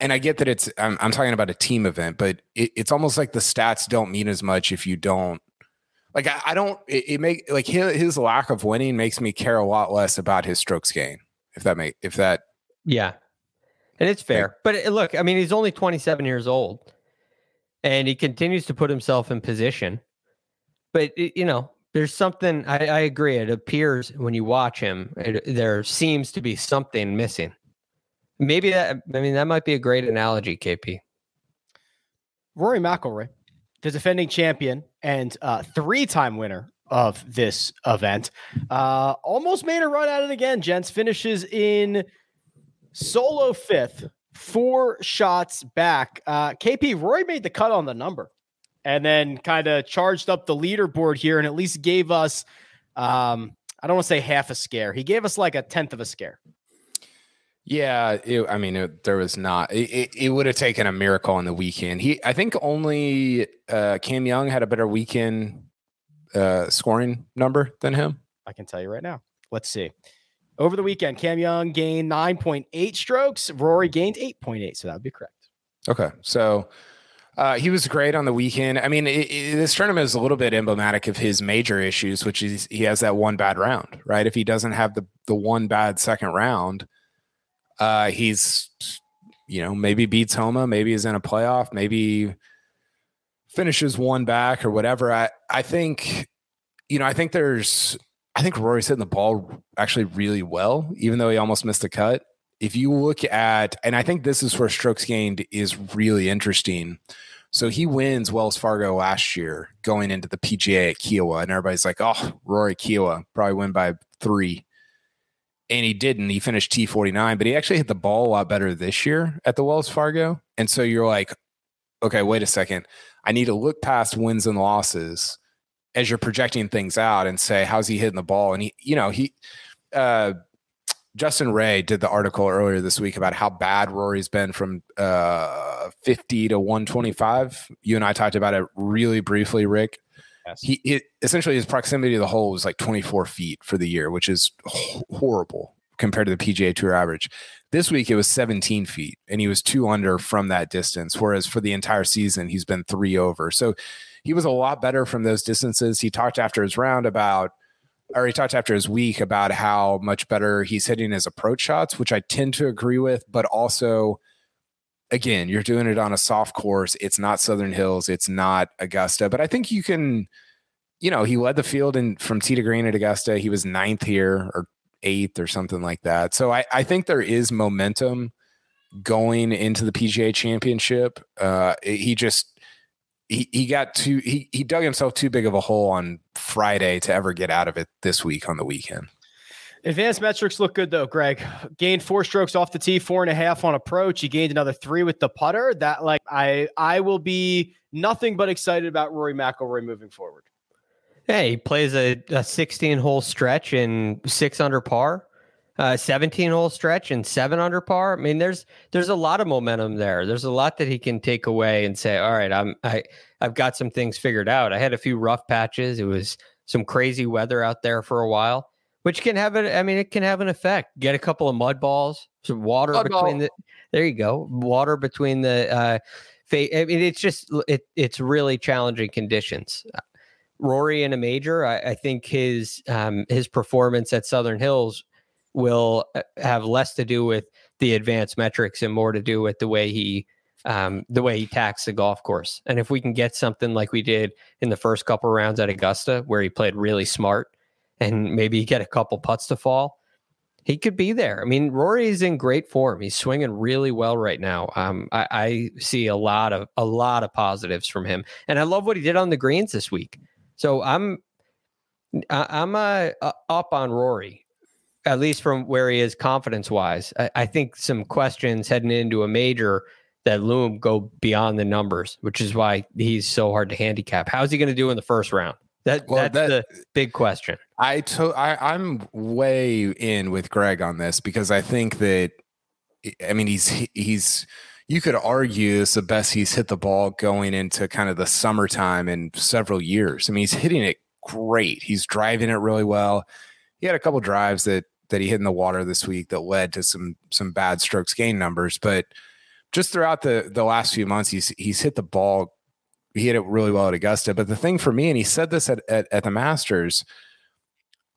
and I get that it's I'm, I'm talking about a team event, but it, it's almost like the stats don't mean as much if you don't like I, I don't it, it make like his, his lack of winning makes me care a lot less about his strokes gain. If that make if that Yeah. And it's fair. But uh, look, I mean, he's only 27 years old and he continues to put himself in position. But, it, you know, there's something, I, I, agree. It appears when you watch him, it, there seems to be something missing. Maybe that, I mean, that might be a great analogy, KP. Rory McIlroy, the defending champion and uh, three-time winner of this event, uh, almost made a run at it again. Gents finishes in solo fifth, four shots back. Uh, KP Rory made the cut on the number, and then kind of charged up the leaderboard here, and at least gave us. Um, I don't want to say half a scare. He gave us like a tenth of a scare. Yeah, it, I mean, it, there was not. It, it, it, would have taken a miracle on the weekend. He, I think, only uh, Cam Young had a better weekend uh, scoring number than him. I can tell you right now. Let's see. Over the weekend, Cam Young gained 9.8 strokes. Rory gained 8.8. So that would be correct. Okay, so uh, he was great on the weekend. I mean, it, it, this tournament is a little bit emblematic of his major issues, which is he has that one bad round, right? If he doesn't have the the one bad second round uh, he's, you know, maybe beats Homa, maybe is in a playoff, maybe finishes one back or whatever. I, I think, you know, I think there's, I think Rory's hitting the ball actually really well, even though he almost missed a cut. If you look at, and I think this is where strokes gained is really interesting. So he wins Wells Fargo last year going into the PGA at Kiawah, and everybody's like, oh, Rory Kiawah probably win by three and he didn't. He finished T49, but he actually hit the ball a lot better this year at the Wells Fargo. And so you're like, okay, wait a second. I need to look past wins and losses as you're projecting things out and say, how's he hitting the ball? And he, you know, he, uh, Justin Ray did the article earlier this week about how bad Rory's been from uh, 50 to 125. You and I talked about it really briefly, Rick. He it, essentially his proximity to the hole was like 24 feet for the year, which is horrible compared to the PGA Tour average. This week it was 17 feet, and he was two under from that distance. Whereas for the entire season he's been three over. So he was a lot better from those distances. He talked after his round about, or he talked after his week about how much better he's hitting his approach shots, which I tend to agree with, but also again, you're doing it on a soft course. It's not Southern Hills. It's not Augusta. But I think you can, you know, he led the field in from tee to green at Augusta. He was ninth here or eighth or something like that. So I, I think there is momentum going into the PGA championship. Uh, he just, he, he got too, he, he dug himself too big of a hole on Friday to ever get out of it this week on the weekend. Advanced metrics look good though, Greg. Gained four strokes off the tee, four and a half on approach. He gained another three with the putter. That like I I will be nothing but excited about Rory McIlroy moving forward. Hey, he plays a, a 16 hole stretch in six under par, uh, 17 hole stretch and seven under par. I mean, there's there's a lot of momentum there. There's a lot that he can take away and say, all right, I'm I I've got some things figured out. I had a few rough patches. It was some crazy weather out there for a while which can have an I mean, it can have an effect. Get a couple of mud balls, some water mud between ball. the. There you go, water between the. Uh, fa- I mean, it's just it. It's really challenging conditions. Rory in a major, I, I think his um, his performance at Southern Hills will uh, have less to do with the advanced metrics and more to do with the way he um, the way he tacks the golf course. And if we can get something like we did in the first couple rounds at Augusta, where he played really smart and maybe get a couple putts to fall, he could be there. I mean, Rory is in great form. He's swinging really well right now. Um, I, I, see a lot of a lot of positives from him, and I love what he did on the greens this week. So I'm I'm uh, uh, up on Rory, at least from where he is confidence wise. I, I think some questions heading into a major that loom go beyond the numbers, which is why he's so hard to handicap. How's he going to do in the first round? That well, that's that, the big question. I to I I'm way in with Greg on this because I think that I mean he's he's you could argue it's the best he's hit the ball going into kind of the summertime in several years. I mean he's hitting it great. He's driving it really well. He had a couple drives that that he hit in the water this week that led to some some bad strokes gain numbers, but just throughout the the last few months he's he's hit the ball he hit it really well at Augusta. But the thing for me, and he said this at, at, at the Masters,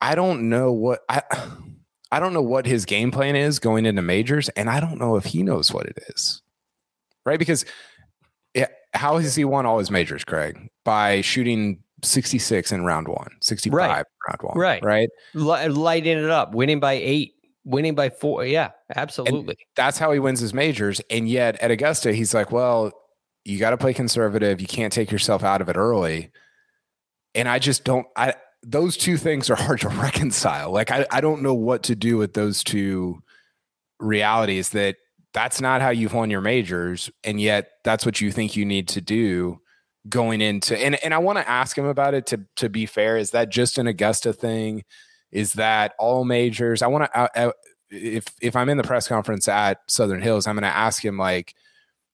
I don't know what I I don't know what his game plan is going into majors, and I don't know if he knows what it is. Right? Because it, how has he won all his majors, Greg? By shooting 66 in round one, 65 Right. round one. Right. Right. Li- lighting it up, winning by eight, winning by four. Yeah, absolutely. That's how he wins his majors. And yet at Augusta, he's like, well, you got to play conservative. You can't take yourself out of it early. And I just don't, I, those two things are hard to reconcile. Like, I, I don't know what to do with those two realities that that's not how you've won your majors. And yet that's what you think you need to do going into, and, and I want to ask him about it to, to be fair. Is that just an Augusta thing? Is that all majors? I want to, if, if I'm in the press conference at Southern Hills, I'm going to ask him like,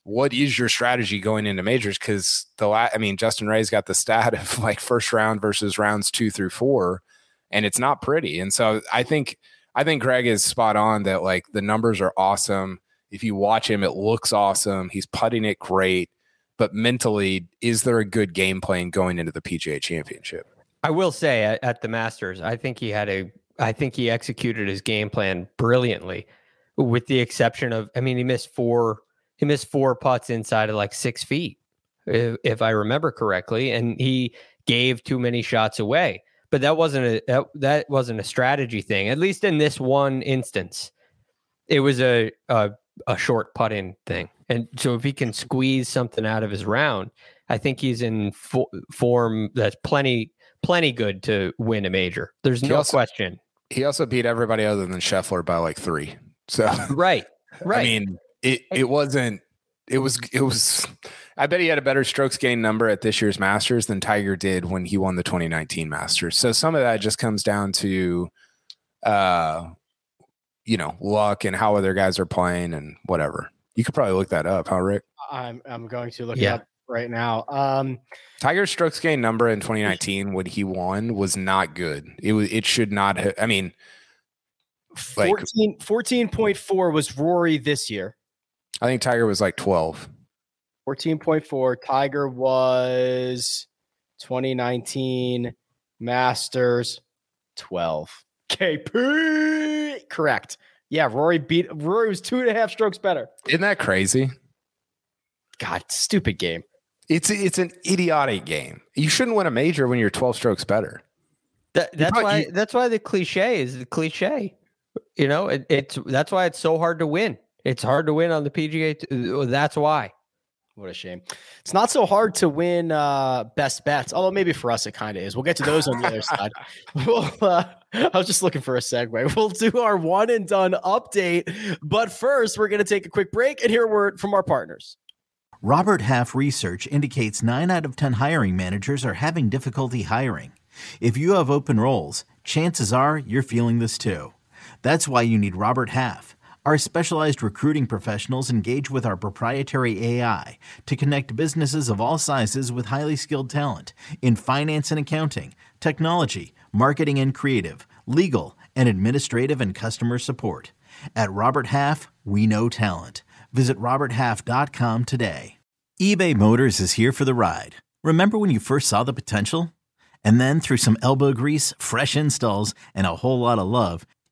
what is your strategy going into majors? Because the la- I mean, Justin Ray's got the stat of like first round versus rounds two through four, and it's not pretty. And so I think I think Greg is spot on that like the numbers are awesome. If you watch him, it looks awesome. He's putting it great, but mentally, is there a good game plan going into the PGA Championship? I will say at, at the Masters, I think he had a, I think he executed his game plan brilliantly, with the exception of, I mean, he missed four, he missed four putts inside of like six feet, if, if I remember correctly, and he gave too many shots away. But that wasn't a that, that wasn't a strategy thing. At least in this one instance, it was a a, a short putt in thing. And so if he can squeeze something out of his round, I think he's in fo- form that's plenty plenty good to win a major. There's He no also- question. He also beat everybody other than Scheffler by like three. So Right. Right. I mean, it it wasn't. It was. It was. I bet he had a better strokes gain number at this year's Masters than Tiger did when he won the 2019 Masters. So some of that just comes down to, uh, you know, luck and how other guys are playing and whatever. You could probably look that up, huh, Rick? I'm I'm going to look Yeah. it up right now. Um, Tiger's strokes gain number in 2019 when he won was not good. It was. It should not. have I mean, Like- 14.4 was Rory this year. I think Tiger was like 12. 14.4. Tiger was 2019 Masters 12. KP. Correct. Yeah, Rory beat Rory was two and a half strokes better. Isn't that crazy? God, stupid game. It's it's an idiotic game. You shouldn't win a major when you're 12 strokes better. That, that's probably- why you- that's why the cliche is the cliche. You know, it, it's that's why it's so hard to win. It's hard to win on the PGA. t- That's why. What a shame. It's not so hard to win uh, best bets, although maybe for us it kind of is. We'll get to those on the other side. We'll, uh, I was just looking for a segue. We'll do our one and done update. But first, we're going to take a quick break and hear a word from our partners. Robert Half research indicates 9 out of 10 hiring managers are having difficulty hiring. If you have open roles, chances are you're feeling this too. That's why you need Robert Half. Our specialized recruiting professionals engage with our proprietary AI to connect businesses of all sizes with highly skilled talent in finance and accounting, technology, marketing and creative, legal, and administrative and customer support. At Robert Half, we know talent. Visit RobertHalf.com today. eBay Motors is here for the ride. Remember when you first saw the potential? And then through some elbow grease, fresh installs, and a whole lot of love,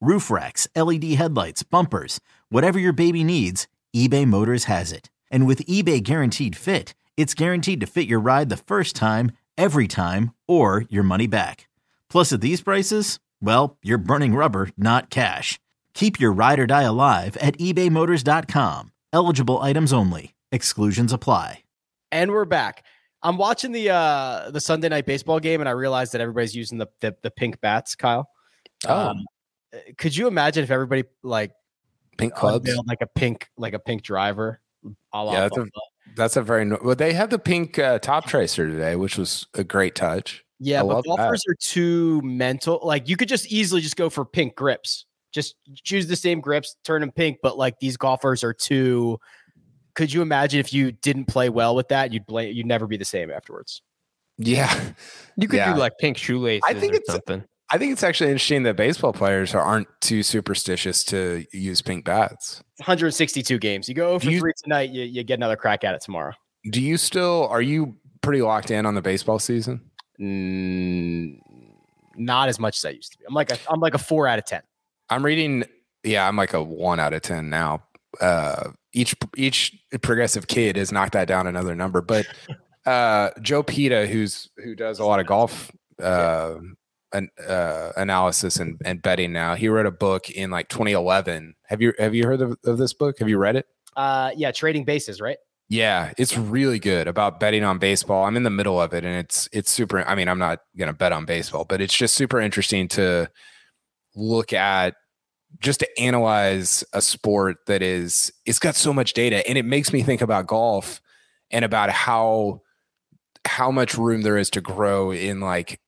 roof racks, LED headlights, bumpers, whatever your baby needs, eBay Motors has it. And with eBay Guaranteed Fit, it's guaranteed to fit your ride the first time, every time, or your money back. Plus, at these prices, well, you're burning rubber, not cash. Keep your ride or die alive at ebaymotors.com. Eligible items only. Exclusions apply. And we're back. I'm watching the uh the Sunday night baseball game and I realized that everybody's using the the, the pink bats, Kyle. Oh. Um, could you imagine if everybody like Pink clubs. like a pink like a pink driver? a la Yeah, that's a- That's a very no- well. They had the pink uh, top tracer today, which was a great touch. Yeah, I but love that. golfers are too mental. Like you could just easily just go for pink grips. Just choose the same grips, turn them pink. But like these golfers are too. Could you imagine if you didn't play well with that? You'd blame. You'd never be the same afterwards. Yeah, You could Yeah. do like pink shoelaces I think or it's- something. I think it's actually interesting that baseball players are- aren't too superstitious to use pink bats. 162 games. You go Do for you- three tonight. You, you get another crack at it tomorrow. Do you still are you pretty locked in on the baseball season? Mm, not as much as I used to be. I'm like a, I'm like a four out of ten. I'm reading. Yeah, I'm like a one out of ten now. Uh, each each progressive kid has knocked that down another number. But uh, Joe Peta, who's who does a lot of golf uh, an, uh, analysis and, and betting now, he wrote a book in like 2011. Have you have you heard of, of this book? Have you read it? Uh, yeah, trading bases, right? Yeah, it's really good about betting on baseball. I'm in the middle of it and it's it's super I mean, I'm not going to bet on baseball, but it's just super interesting to look at just to analyze a sport that is it's got so much data and it makes me think about golf and about how how much room there is to grow in like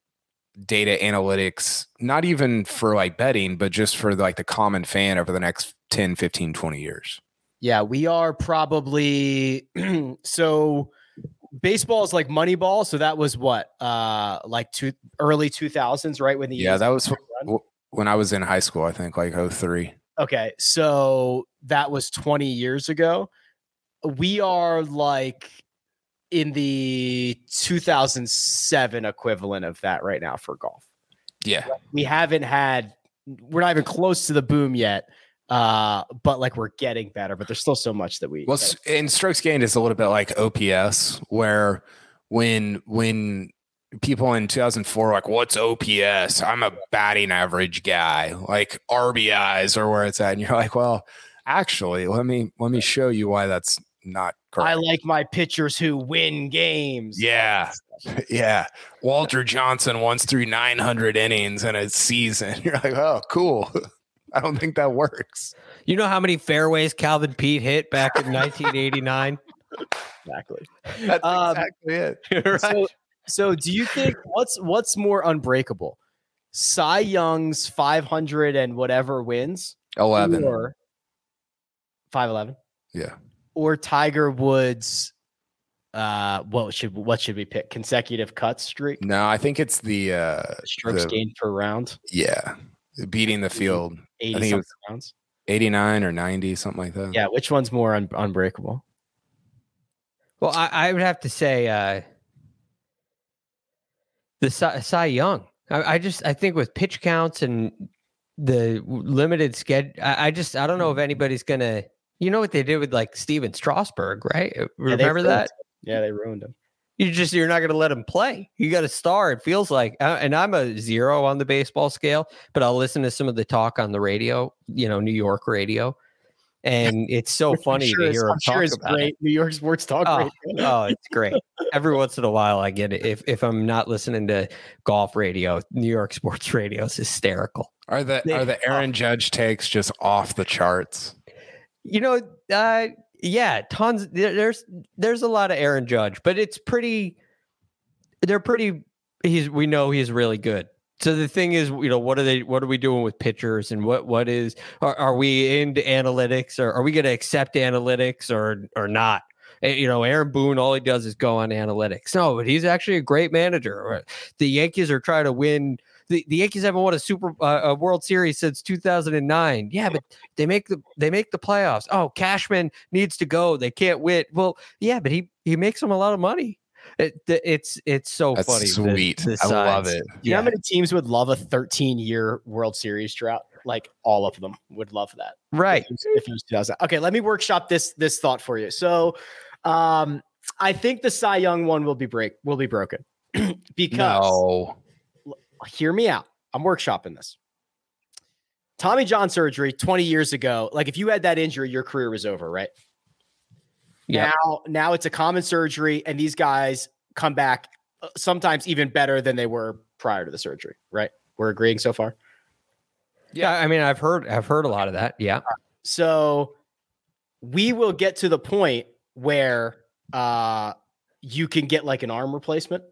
data analytics not even for like betting but just for like the common fan over the next 10 15 20 years Yeah, we are probably so baseball is like Moneyball. So that was what, uh, like two early 2000s, right? When the yeah that was run? when I was in high school, I think like 03. Okay, so that was 20 years ago. We are like in the 2007 equivalent of that right now for golf. Yeah. We haven't had we're not even close to the boom yet. Uh, but like we're getting better, but there's still so much that we Well, and strokes gained is a little bit like OPS, where when when people in 2004 were like, "What's OPS?" I'm a batting average guy, like RBIs or where it's at, and you're like, "Well, actually, let me let me show you why that's not correct." I like my pitchers who win games. Yeah. yeah, Walter Johnson once threw 900 innings in a season. You're like, "Oh, cool." I don't think that works. You know how many fairways Calvin Peete hit back in 1989? exactly. That's Um, exactly it. So, so do you think what's what's more unbreakable? Cy Young's 500 and whatever wins 11. or 511 Yeah. Or Tiger Woods uh what should what should we pick? Consecutive cut streak? No, I think it's the uh Strokes the- gained per round, yeah, beating the field 80 think it was- rounds. 89 or 90 something like that. Yeah, which one's more un- unbreakable? Well, I, I would have to say uh, the Cy, Cy Young. I, I just I think with pitch counts and the limited schedule, I, I just I don't know if anybody's gonna. You know what they did with like Stephen Strasburg, right? Remember ruined that? him. Yeah, they ruined him. You just you're not going to let him play. You got a star. It feels like, uh, and I'm a zero on the baseball scale, but I'll listen to some of the talk on the radio. You know, New York radio, and it's so funny sure to hear I'm him sure talk it's about it. great. New York sports talk. Oh, radio. oh, it's great. Every once in a while, I get it. If if I'm not listening to golf radio, New York sports radio is hysterical. Are the They- are the Aaron Judge takes just off the charts? You know, uh, yeah, tons. There's there's a lot of Aaron Judge, but it's pretty. They're pretty. He's we know he's really good. So the thing is, you know, what are they? What are we doing with pitchers? And what what is? Are, are we into analytics, or are we going to accept analytics, or or not? Eh, You know, Aaron Boone, all he does is go on analytics. No, but he's actually a great manager. The Yankees are trying to win. The, the Yankees haven't won a Super uh, a World Series since 2009. Yeah, but they make the they make the playoffs. Oh, Cashman needs to go. They can't win. Well, yeah, but he he makes them a lot of money. It, it's it's so That's funny. sweet. the I love sides. it. You know how many teams would love a 13 year World Series drought? Like all of them would love that. right. If it was- if it was 2000. Okay, let me workshop this this thought for you. So, um, I think the Cy Young one will be break will be broken because No. Hear me out. I'm workshopping this. Tommy John surgery 20 years ago. Like if you had that injury, your career was over, right? Yeah. Now, now it's a common surgery, and these guys come back uh, sometimes even better than they were prior to the surgery, right? We're agreeing so far. Yeah, I mean, I've heard I've heard a lot of that. Yeah. So we will get to the point where uh you can get like an arm replacement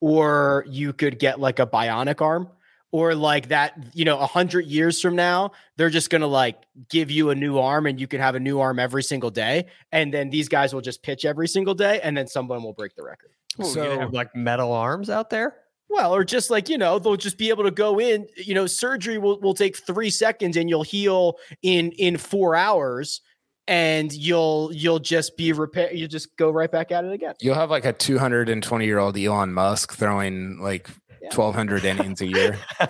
or you could get like a bionic arm or like that, you know, a hundred years from now, they're just gonna like give you a new arm and you can have a new arm every single day. And then these guys will just pitch every single day and then someone will break the record. Ooh, So- you have like metal arms out there. Well, or just like, you know, they'll just be able to go in, you know, surgery will, will take three seconds and you'll heal in in four hours and you'll you'll just be repair you'll just go right back at it again. You'll have like a 220 year old Elon Musk throwing like Yeah. 1,200 innings a year.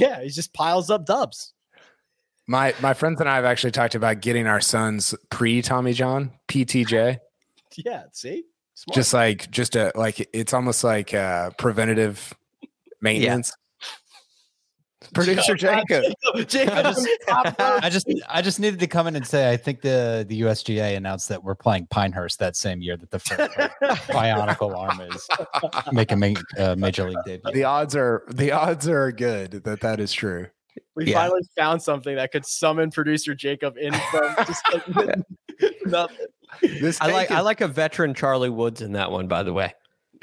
Yeah, he just piles up dubs. My my friends and I have actually talked about getting our sons pre Tommy John PTJ. Yeah, see? Smart. just like just a like it's almost like uh preventative maintenance producer jacob Jacob, I just, I just, I just needed to come in and say I think the the USGA announced that we're playing Pinehurst that same year that the first like, bionicle arm is making ma- uh, major league debut. the odds are the odds are good that that is true we Yeah. finally found something that could summon producer Jacob in from just like nothing. this I like take I like a veteran Charlie Woods in that one, by the way.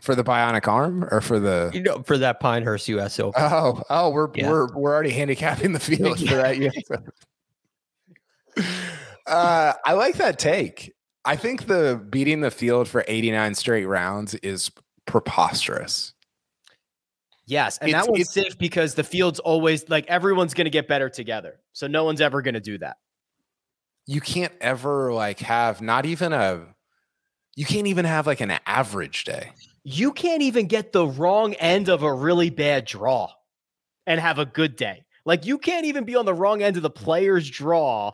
for the bionic arm or for the You know, for that Pinehurst US Open. oh oh we're Yeah. we're we're already handicapping the field for that yes. uh i like that take i think the beating the field for 89 straight rounds is preposterous Yes, and It's- that one's safe because the field's always like everyone's going to get better together. So no one's ever going to do that. you can't ever like have not even a you can't even have like an average day You can't even get the wrong end of a really bad draw and have a good day. Like you can't even be on the wrong end of the player's draw,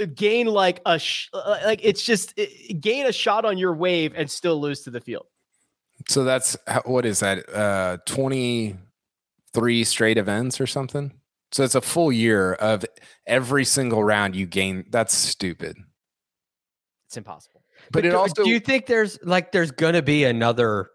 uh, gain like a sh- uh, like it's just uh, gain a shot on your wave and still lose to the field. so that's what is that uh 23 straight events or something so it's a full year of every single round you gain that's stupid It's impossible. But, it do, also do you think there's like there's gonna be another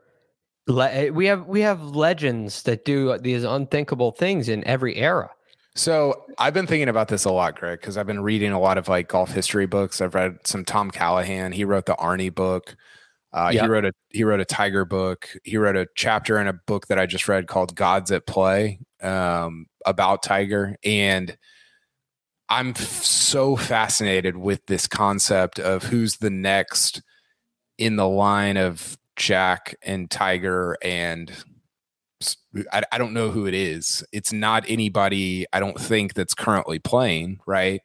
le- we have we have legends that do these unthinkable things in every era So I've been thinking about this a lot, Greg, because I've been reading a lot of like golf history books. I've read some Tom Callahan. He wrote the Arnie book. Uh, Yeah. He wrote a he wrote a Tiger book. He wrote a chapter in a book that I just read called Gods at Play um, about Tiger, and I'm f- so fascinated with this concept of who's the next in the line of Jack and Tiger and I don't know who it is. It's not anybody I don't think that's currently playing, right?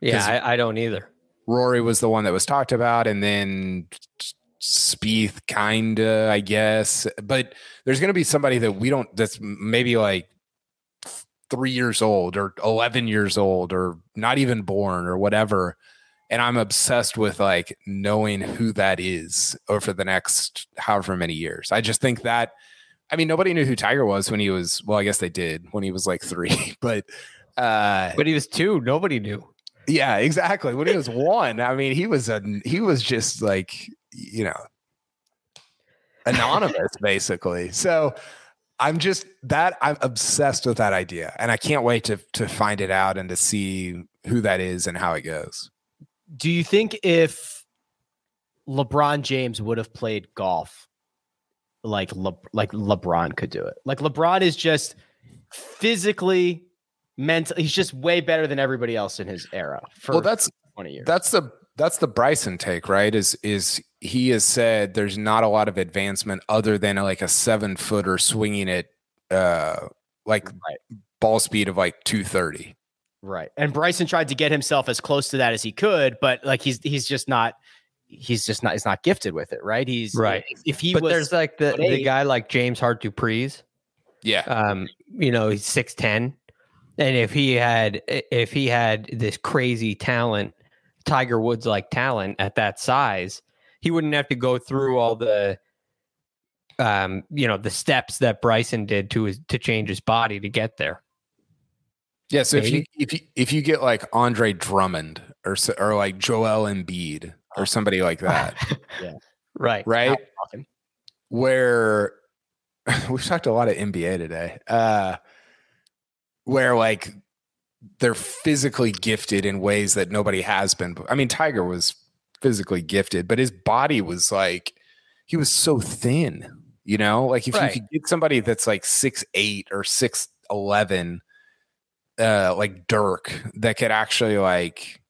Yeah, I, I don't either Rory was the one that was talked about, and then Spieth, kinda, I guess. But there's going to be somebody that we don't. That's maybe like three years old or eleven years old or not even born or whatever. And I'm obsessed with like knowing who that is over the next however many years. I just think that. I mean, nobody knew who Tiger was when he was. Well, I guess they did when he was like three, but. uh but he was two nobody knew yeah, exactly. When he was one, I mean, he was a he was just like you know anonymous basically. So I'm just that I'm obsessed with that idea, and I can't wait to to find it out and to see who that is and how it goes. Do you think if LeBron James would have played golf like Le- like LeBron could do it? Like LeBron is just physically mentally, he's just way better than everybody else in his era for well, that's 20 years. that's the that's the Bryson take, right? Is is he has said there's not a lot of advancement other than like a seven footer swinging it uh like right. ball speed of like 230. Right. And Bryson tried to get himself as close to that as he could, but like he's he's just not he's just not he's not gifted with it, right? He's Right. If, if he but was there's like the, the guy like James Hart Dupree's Yeah. um you know he's 6'10 and if he had if he had this crazy talent tiger woods like talent at that size he wouldn't have to go through all the um you know the steps that bryson did to his to change his body to get there Yeah, so if you if you if you get like Andre Drummond or or like Joel Embiid or somebody like that, yeah. right right? Where we've talked a lot of NBA today, uh, where like they're physically gifted in ways that nobody has been. I mean, Tiger was physically gifted, but his body was like he was so thin. You know, like if Right. you could get somebody that's like six eight or six eleven, uh, like Dirk, that could actually like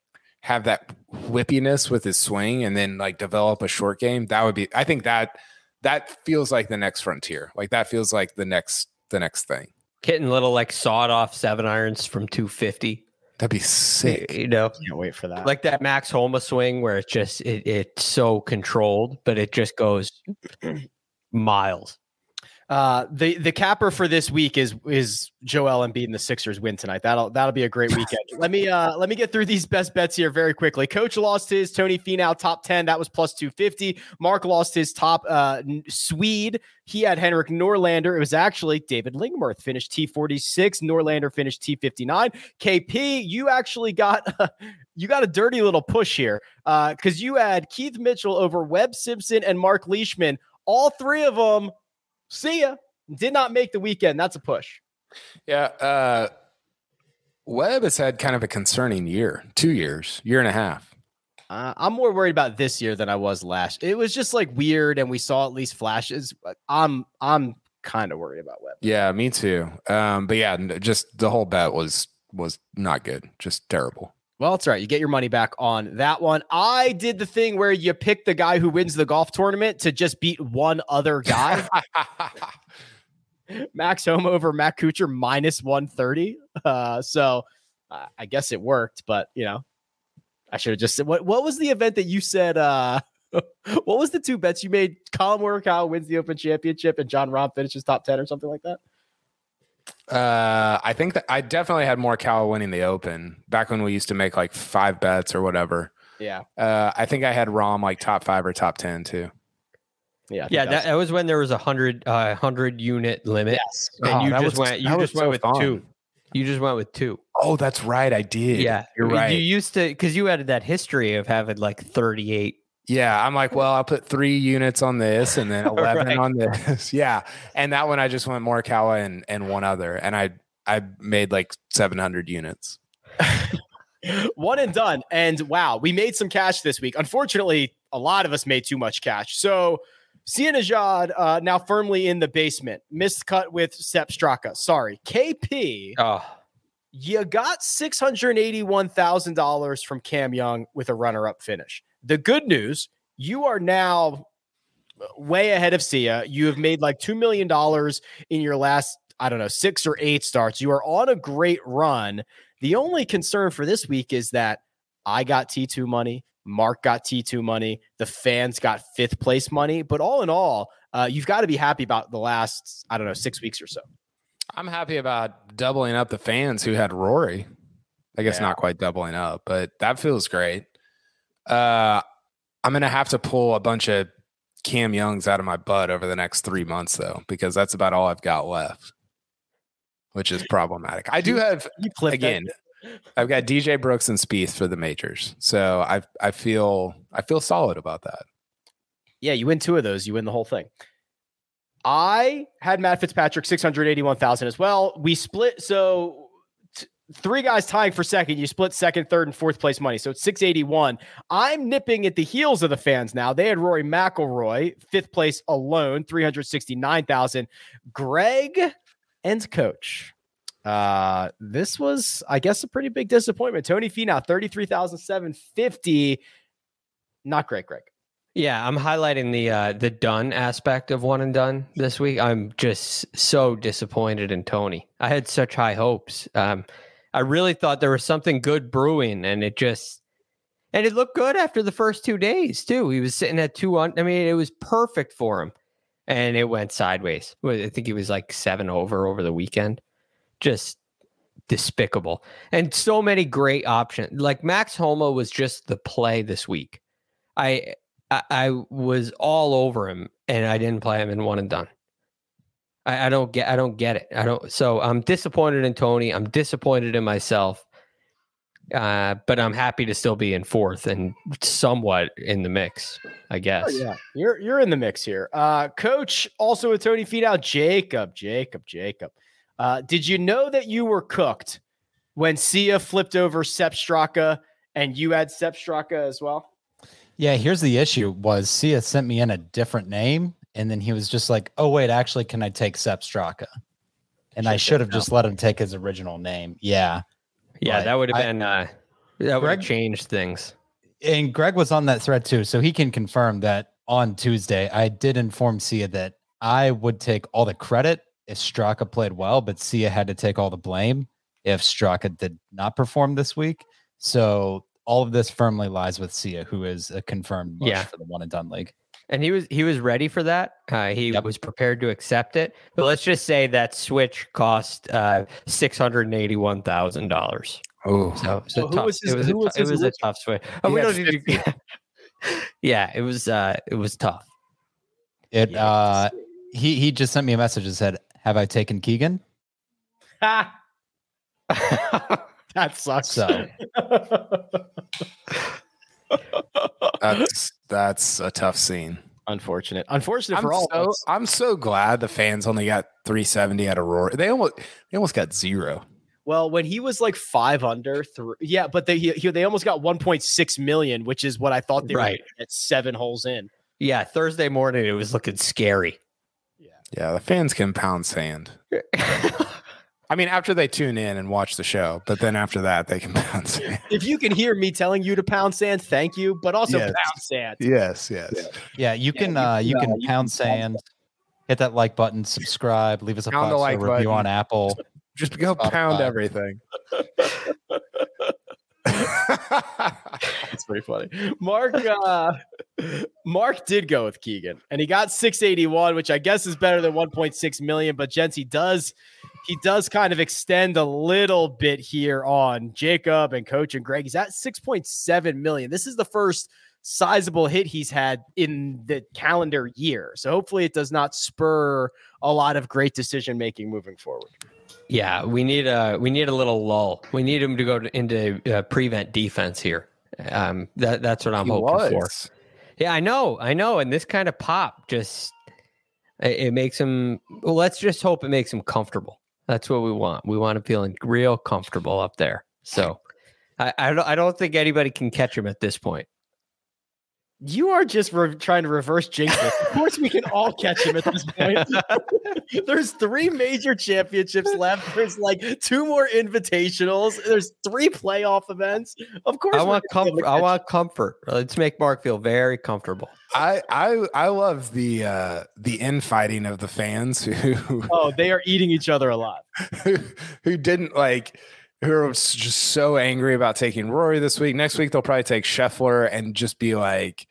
have that whippiness with his swing and then like develop a short game, that would be. I think that that feels like the next frontier. Like that feels like the next the next thing. Hitting little like sawed off seven irons from 250. That'd be sick. You know, Can't wait for that. like that Max Homa swing where it just it, it's so controlled, but it just goes miles. Uh, the the capper for this week is is Joel Embiid and the Sixers win tonight. That'll that'll be a great weekend. let me uh let me get through these best bets here very quickly. Coach lost his Tony Finau top ten. That was plus two fifty. Mark lost his top uh Swede. He had Henrik Norlander. It was actually David Lingmerth finished T forty six. Norlander finished T fifty nine. KP, you actually got. You got a dirty little push here because you had Keith Mitchell over Webb Simpson and Mark Leishman. All three of them see ya. Did not make the weekend. That's a push. Yeah. Uh, Webb has had kind of a concerning year, two years, year and a half. Uh, I'm more worried about this year than I was last. It was just like weird, and we saw at least flashes. But I'm I'm kind of worried about Webb. Yeah, me too. Um, but yeah, just the whole bet was was not good, just terrible. Well, it's all right. You get your money back on that one. I did the thing where you pick the guy who wins the golf tournament to just beat one other guy. Max Homa over Matt Kuchar minus 130. Uh, so uh, I guess it worked, but you know, I should have just said what what was the event that you said uh what was the two bets you made? Collin Morikawa wins the Open Championship and Jon Rahm finishes top 10 or something like that? Uh, I think that I definitely had more Cal winning the Open back when we used to make like five bets or whatever. Yeah. Uh, I think I had Rahm like top five or top ten too. Yeah. Yeah, that, that was when there was a hundred uh, hundred unit limit, yes. and Oh, you just was- went you just went so with fun. two. You just went with two. Oh, that's right, I did. Yeah, you're right. You used to because you had that history of having like thirty eight. Yeah, I'm like, well, I'll put three units on this and then 11 Right. on this. yeah. And that one, I just went Morikawa and, and one other. And I, I made like 700 units. One and done. And wow, we made some cash this week. Unfortunately, a lot of us made too much cash. So Sia Nejad uh, now firmly in the basement. Missed cut with Sepp Straka. Sorry. KP, Oh, you got $681,000 from Cam Young with a runner up finish. The good news, you are now way ahead of Sia. You have made like $2 million in your last, I don't know, six or eight starts. You are on a great run. The only concern for this week is that I got T2 money. Mark got T2 money. The fans got fifth place money. But all in all, uh, you've got to be happy about the last, I don't know, six weeks or so. I'm happy about doubling up the fans who had Rory. I guess Yeah. not quite doubling up, but that feels great. Uh, I'm going to have to pull a bunch of Cam Youngs out of my butt over the next three months, though, because that's about all I've got left, which is problematic. I do have clipped that. again. I've got DJ Brooks and Spieth for the majors, so I I feel I feel solid about that. Yeah, you win two of those, you win the whole thing. I had Matt Fitzpatrick 681,000 as well. We split so three guys tying for second. You split second, third, and fourth place money. So it's 681. I'm nipping at the heels of the fans now. They had Rory McIlroy, fifth place alone, 369,000. Greg and coach. Uh, this was, I guess, a pretty big disappointment. Tony Finau, 33,750. Not great, Greg. yeah. I'm highlighting the uh, the done aspect of one and done this week. I'm just so disappointed in Tony. I had such high hopes. Um, I really thought there was something good brewing, and it just and it looked good after the first two days too. He was sitting at two on. I mean, it was perfect for him, and it went sideways. I think he was like seven over over the weekend. Just despicable, and so many great options. Like Max Homa was just the play this week. I I, I was all over him, and I didn't play him in one and done. I, I don't get. I don't get it. I don't. So I'm disappointed in Tony. I'm disappointed in myself. Uh, but I'm happy to still be in fourth and somewhat in the mix. I guess. Oh, yeah, you're you're in the mix here. Uh, coach, also with Tony Finau, Jacob, Jacob, Jacob. Uh, did you know that you were cooked when Sia flipped over Sepp Straka and you had Sepp Straka as well? Yeah, here's the issue was Sia sent me in a different name and then he was just like, "Oh wait, actually, can I take Sepp Straka?" And I Should've should have just let him take his original name. Yeah, Yeah, But that would have I- been uh, that would have changed things. and Greg was on that thread too, so he can confirm that on Tuesday I did inform Sia that I would take all the credit if Straka played well, but Sia had to take all the blame if Straka did not perform this week. So all of this firmly lies with Sia, who is a confirmed Yeah. for the one and done league. And he was he was ready for that. Uh, he Yep. was prepared to accept it. But let's just say that switch cost uh, six hundred and eighty one thousand dollars. Oh, So, so tough. was his- it was, a, was it was a tough switch. Oh, He we don't need to, yeah, it was uh, it was tough. It Yeah. uh he he just sent me a message and said, Have I taken Keegan? Ha! that sucks. So that's that's a tough scene. unfortunate. Unfortunate I'm for all so, of us. I'm so glad the fans only got 370 out of Rory. They almost they almost got zero. Well, when he was like five under three, yeah, but they he, he- they almost got 1.6 million, which is what I thought they Right. were at seven holes in. yeah, Thursday morning it was looking scary. Yeah, yeah, the fans can pound sand. I mean, after they tune in and watch the show, but then after that, they can pound sand. If you can hear me telling you to pound sand, thank you, but also Yes. pound sand. Yes, yes. yeah, you Yeah, can you uh can, you uh, can you pound sand, hit that like button, subscribe, leave us a Pound five the star like review button. on Apple. Just go Spotify. pound everything. That's pretty funny. Mark uh Mark did go with Keegan and he got 681, which I guess is better than 1.6 million. But gents, does he does kind of extend a little bit here on Jacob and coach and Greg. He's at 6.7 million. This is the first sizable hit he's had in the calendar year. So hopefully it does not spur a lot of great decision making moving forward. Yeah, we need a we need a little lull. We need him to go to, into uh, prevent defense here. Um, that that's what I'm He hoping for. Yeah, I know, I know. And this kind of pop just it, it makes him. Well, let's just hope it makes him comfortable. That's what we want. We want him feeling real comfortable up there. So I I don't, I don't think anybody can catch him at this point. You are just re- trying to reverse jinx this. Of course, we can all catch him at this point. There's three major championships left. There's like two more invitationals. There's three playoff events. Of course, I want gonna be able comfort. I want comfort. Let's make Mark feel very comfortable. I I I love the uh the infighting of the fans who. Oh, they are eating each other alive. who, who didn't like who are just so angry about taking Rory this week. Next week they'll probably take Scheffler and just be like,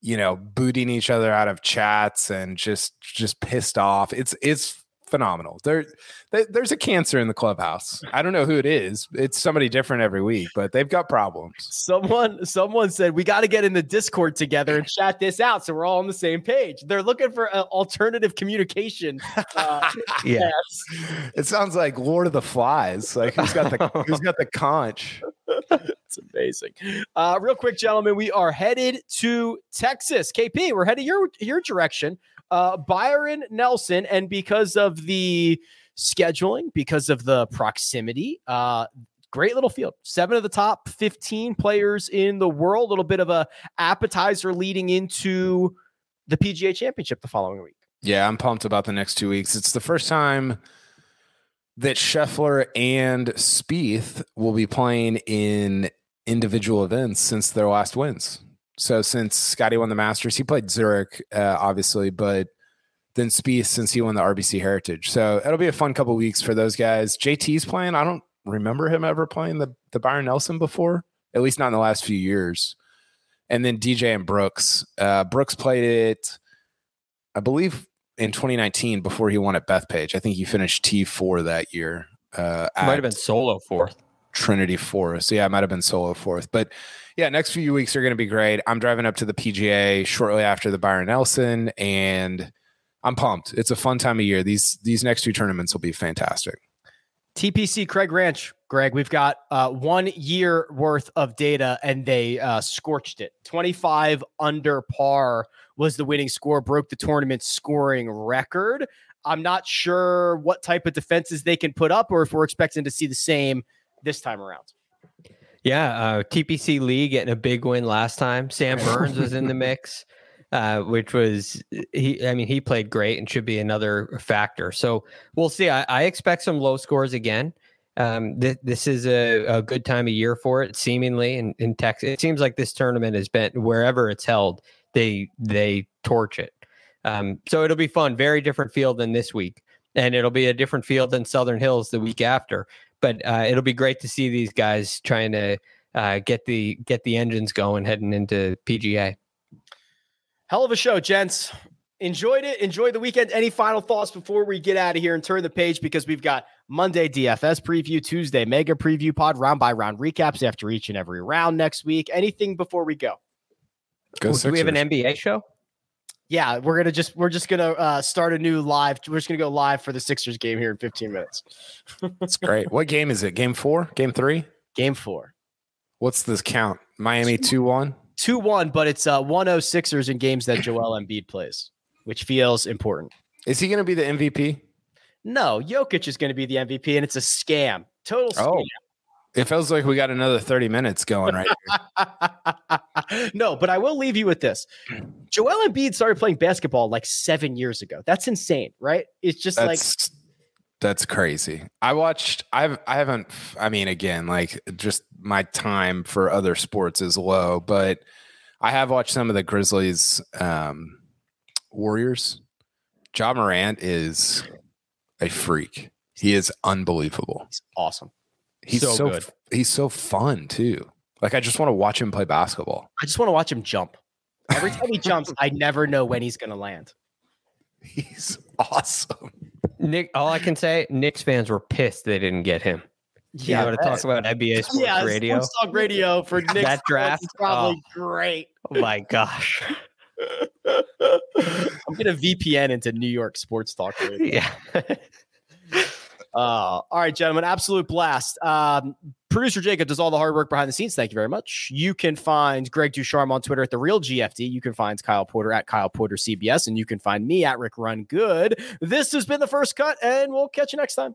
you know, booting each other out of chats and just just pissed off. It's it's phenomenal. There, there there's a cancer in the clubhouse. I don't know who it is. It's somebody different every week, but they've got problems. Someone, someone said we got to get in the Discord together and chat this out, so we're all on the same page. They're looking for uh, alternative communication. Uh, Yeah. It sounds like Lord of the Flies. Like who's got the who's got the conch? It's amazing. Uh, real quick, gentlemen, we are headed to Texas. KP, we're headed your your direction. Uh, Byron Nelson, and because of the scheduling, because of the proximity, uh, great little field. Seven of the top 15 players in the world. A little bit of a appetizer leading into the PGA Championship the following week. Yeah, I'm pumped about the next two weeks. It's the first time that Scheffler and Spieth will be playing in individual events since their last wins. So since Scotty won the Masters, he played Zurich, uh, obviously, but then Spieth since he won the RBC Heritage. So it'll be a fun couple weeks for those guys. JT's playing. I don't remember him ever playing the the Byron Nelson before, at least not in the last few years. And then DJ and Brooks. Uh, Brooks played it, I believe, in 2019 before he won at Bethpage. I think he finished T4 that year. Uh, Might have been solo fourth. Trinity Forest. So yeah, it might have been solo fourth. But yeah, next few weeks are going to be great. I'm driving up to the PGA shortly after the Byron Nelson, and I'm pumped. It's a fun time of year. These these next two tournaments will be fantastic. TPC Craig Ranch, Greg, we've got uh, one year worth of data and they uh, scorched it. 25 under par was the winning score, broke the tournament scoring record. I'm not sure what type of defenses they can put up or if we're expecting to see the same this time around. Yeah, uh, TPC Lee getting a big win last time. Sam Burns was in the mix. uh, which was he. I mean, he played great and should be another factor. So we'll see. I, I expect some low scores again. Um, th- this is a, a, good time of year for it, seemingly in, in Texas. It seems like this tournament has been wherever it's held, they they torch it. Um, so it'll be fun. Very different field than this week, and it'll be a different field than Southern Hills the week after. But uh, it'll be great to see these guys trying to uh, get the get the engines going heading into PGA. Hell of a show, gents. Enjoyed it. Enjoyed the weekend. Any final thoughts before we get out of here and turn the page? Because we've got Monday DFS preview, Tuesday mega preview pod, round by round recaps after each and every round next week. Anything before we go? Go Do we have an NBA show? Yeah, we're gonna just we're just gonna uh, start a new live. We're just gonna go live for the Sixers game here in 15 minutes. That's great. What game is it? Game four? Game three? Game four. What's this count? Miami 2 1? 2 1, but it's uh, 1 0 Sixers in games that Joel Embiid plays, which feels important. Is he going to be the MVP? No, Jokic is going to be the MVP, and it's a scam. Total oh. scam. Oh. It feels like we got another 30 minutes going right no, but I will leave you with this. Joel Embiid started playing basketball like seven years ago. That's insane, right? It's just That's, like that's crazy. I watched. I've. I haven't. I mean, again, like just my time for other sports is low, but I have watched some of the Grizzlies, um, Warriors. Ja Morant is a freak. He is unbelievable. He's awesome. He's so, so good. He's so fun too. Like I just want to watch him play basketball. I just want to watch him jump. Every time he jumps, I never know when he's going to land. He's awesome. Nick, all I can say, Knicks fans were pissed they didn't get him. Yeah, you want to talk about NBA Sports yeah, Radio? Sports Talk Radio for Knicks that draft is probably oh. great. Oh my gosh. I'm gonna VPN into New York Sports Talk Radio. Yeah. Uh, all right, gentlemen, absolute blast. Um, producer Jacob does all the hard work behind the scenes. Thank you very much. You can find Greg DuCharme on Twitter at the real GFD. You can find Kyle Porter at Kyle Porter CBS, and you can find me at Rick Run Good. This has been the first cut, and we'll catch you next time.